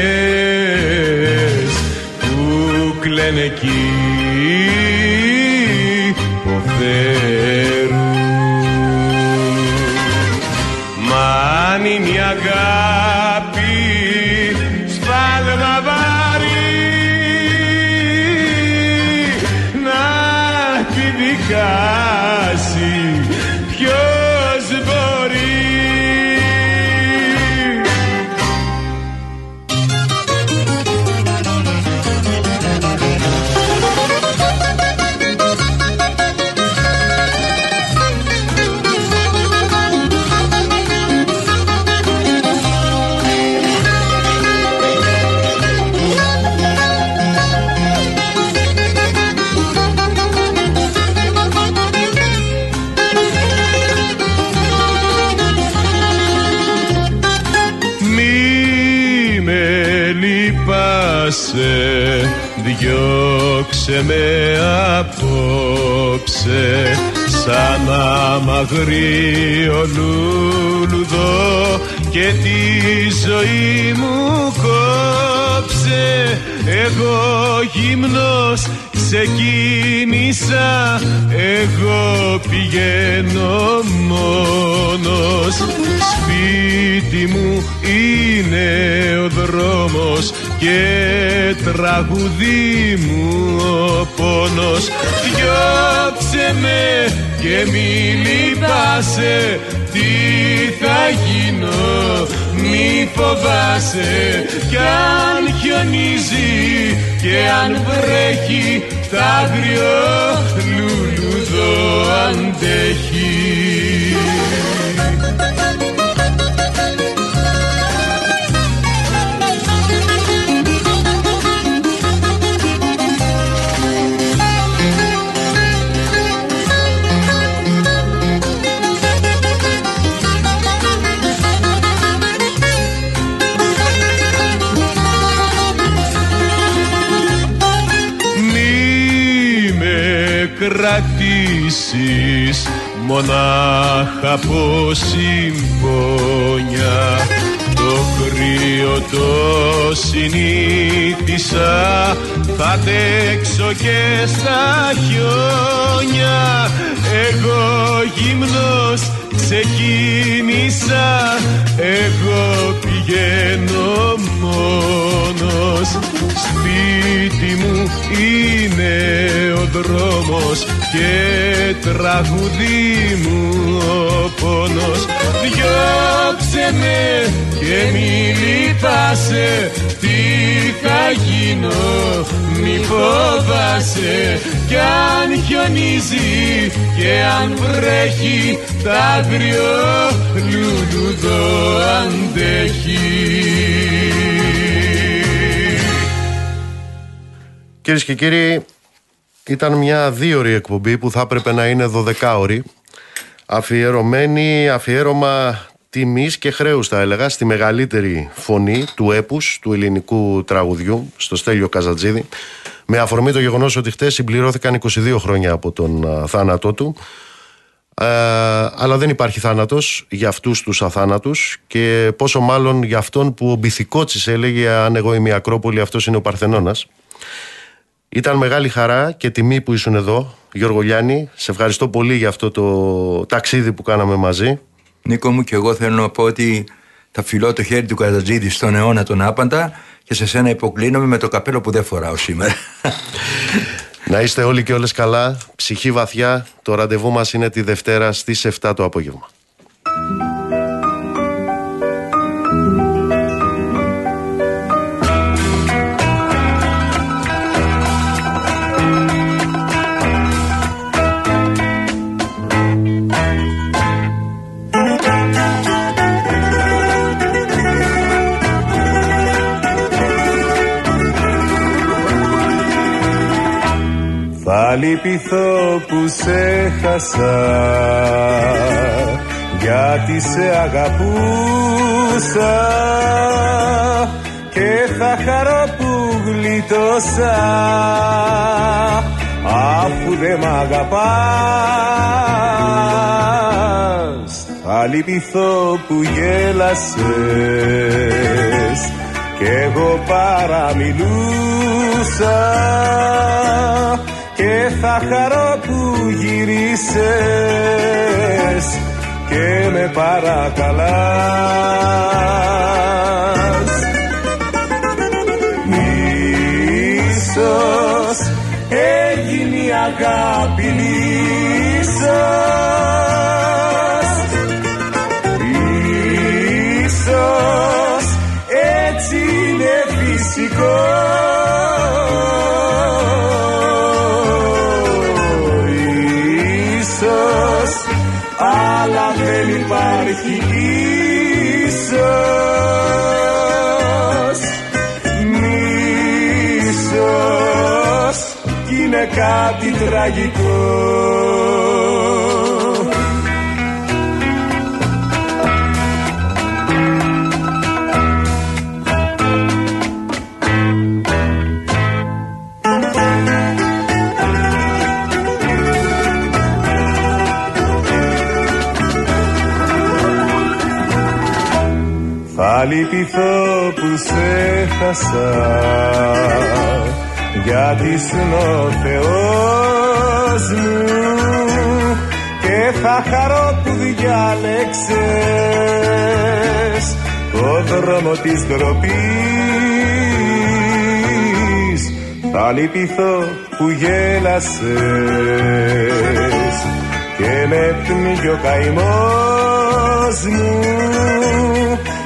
που κλαίνε εκεί υποφέρουν Μα αν είναι η αγάπη διώξε με απόψε σαν αμαγρίο λουλουδό και τη ζωή μου κόψε. Εγώ γυμνός σε κίνησα εγώ πηγαίνω μόνος. Σπίτι μου είναι ο δρόμος και τραγουδί μου ο πόνος διώξε με και μη λυπάσαι. Τι θα γίνω μη φοβάσαι. Κι αν χιονίζει και αν βρέχει τ' άγριο λουλουδό αντέχει κρατήσεις μονάχα από συμπόνια το κρύο το συνήθισα θα αντέξω και στα χιόνια. Εγώ γυμνός ξεκίνησα εγώ πηγαίνω μόνος. Σπίτι μου είναι ο δρόμος και τραγουδί μου ο πόνος Διώξε με και μη λυπάσαι. Τι θα γίνω μη φοβάσαι. Κι αν χιονίζει και αν βρέχει τ' άγριο λουλουδό αντέχει. Κυρίες και κύριοι, ήταν μια δίωρη εκπομπή που θα έπρεπε να είναι 12ωρη. Αφιερωμένη, αφιέρωμα τιμής και χρέους, θα έλεγα, στη μεγαλύτερη φωνή του έπους του ελληνικού τραγουδιού, στο Στέλιο Καζατζίδη. Με αφορμή το γεγονός ότι χτες συμπληρώθηκαν 22 χρόνια από τον θάνατό του. Ε, αλλά δεν υπάρχει θάνατος για αυτούς τους αθάνατους και πόσο μάλλον για αυτόν που ο Μπιθικότσης έλεγε αν εγώ είμαι η Ακρόπολη αυτός είναι ο Παρθενώνας ήταν μεγάλη χαρά και τιμή που ήσουν εδώ, Γιώργο Γιάννη. Σε ευχαριστώ πολύ για αυτό το ταξίδι που κάναμε μαζί. Νίκο μου και εγώ θέλω να πω ότι θα φιλώ το χέρι του Καζατζίδη στον αιώνα τον άπαντα και σε σένα υποκλίνομαι με το καπέλο που δεν φοράω σήμερα. να είστε όλοι και όλες καλά, ψυχή βαθιά. Το ραντεβού μας είναι τη Δευτέρα στις 7 το απόγευμα. Λυπηθώ που σε χάσα γιατί σε αγαπούσα. Και θα χαρώ που γλιτώσα αφού δεν μ' αγαπάς. Θα λυπηθώ που γέλασες κι εγώ παραμιλούσα. και θα χαρώ που γυρίσες και με παρακαλάς κάτι τραγικό. Λυπηθώ που σε χάσα γιατί ήσουν ο Θεός μου και θα χαρώ που διάλεξες το δρόμο της ντροπής. Θα λυπηθώ που γέλασες και με πνίγει ο καημός μου.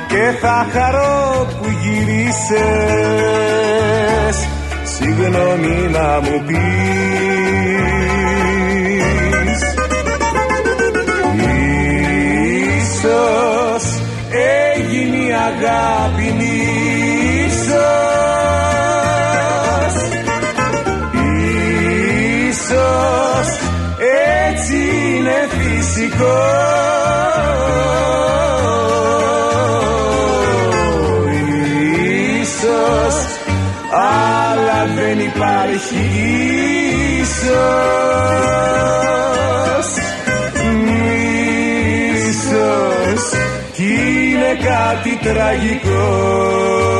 Και θα χαρώ που γυρίσες συγγνώμη να μου πεις. Ίσως έγινε η αγάπη ίσως Ίσως έτσι είναι φυσικός υπάρχει μίσος Μίσος Κι είναι κάτι τραγικό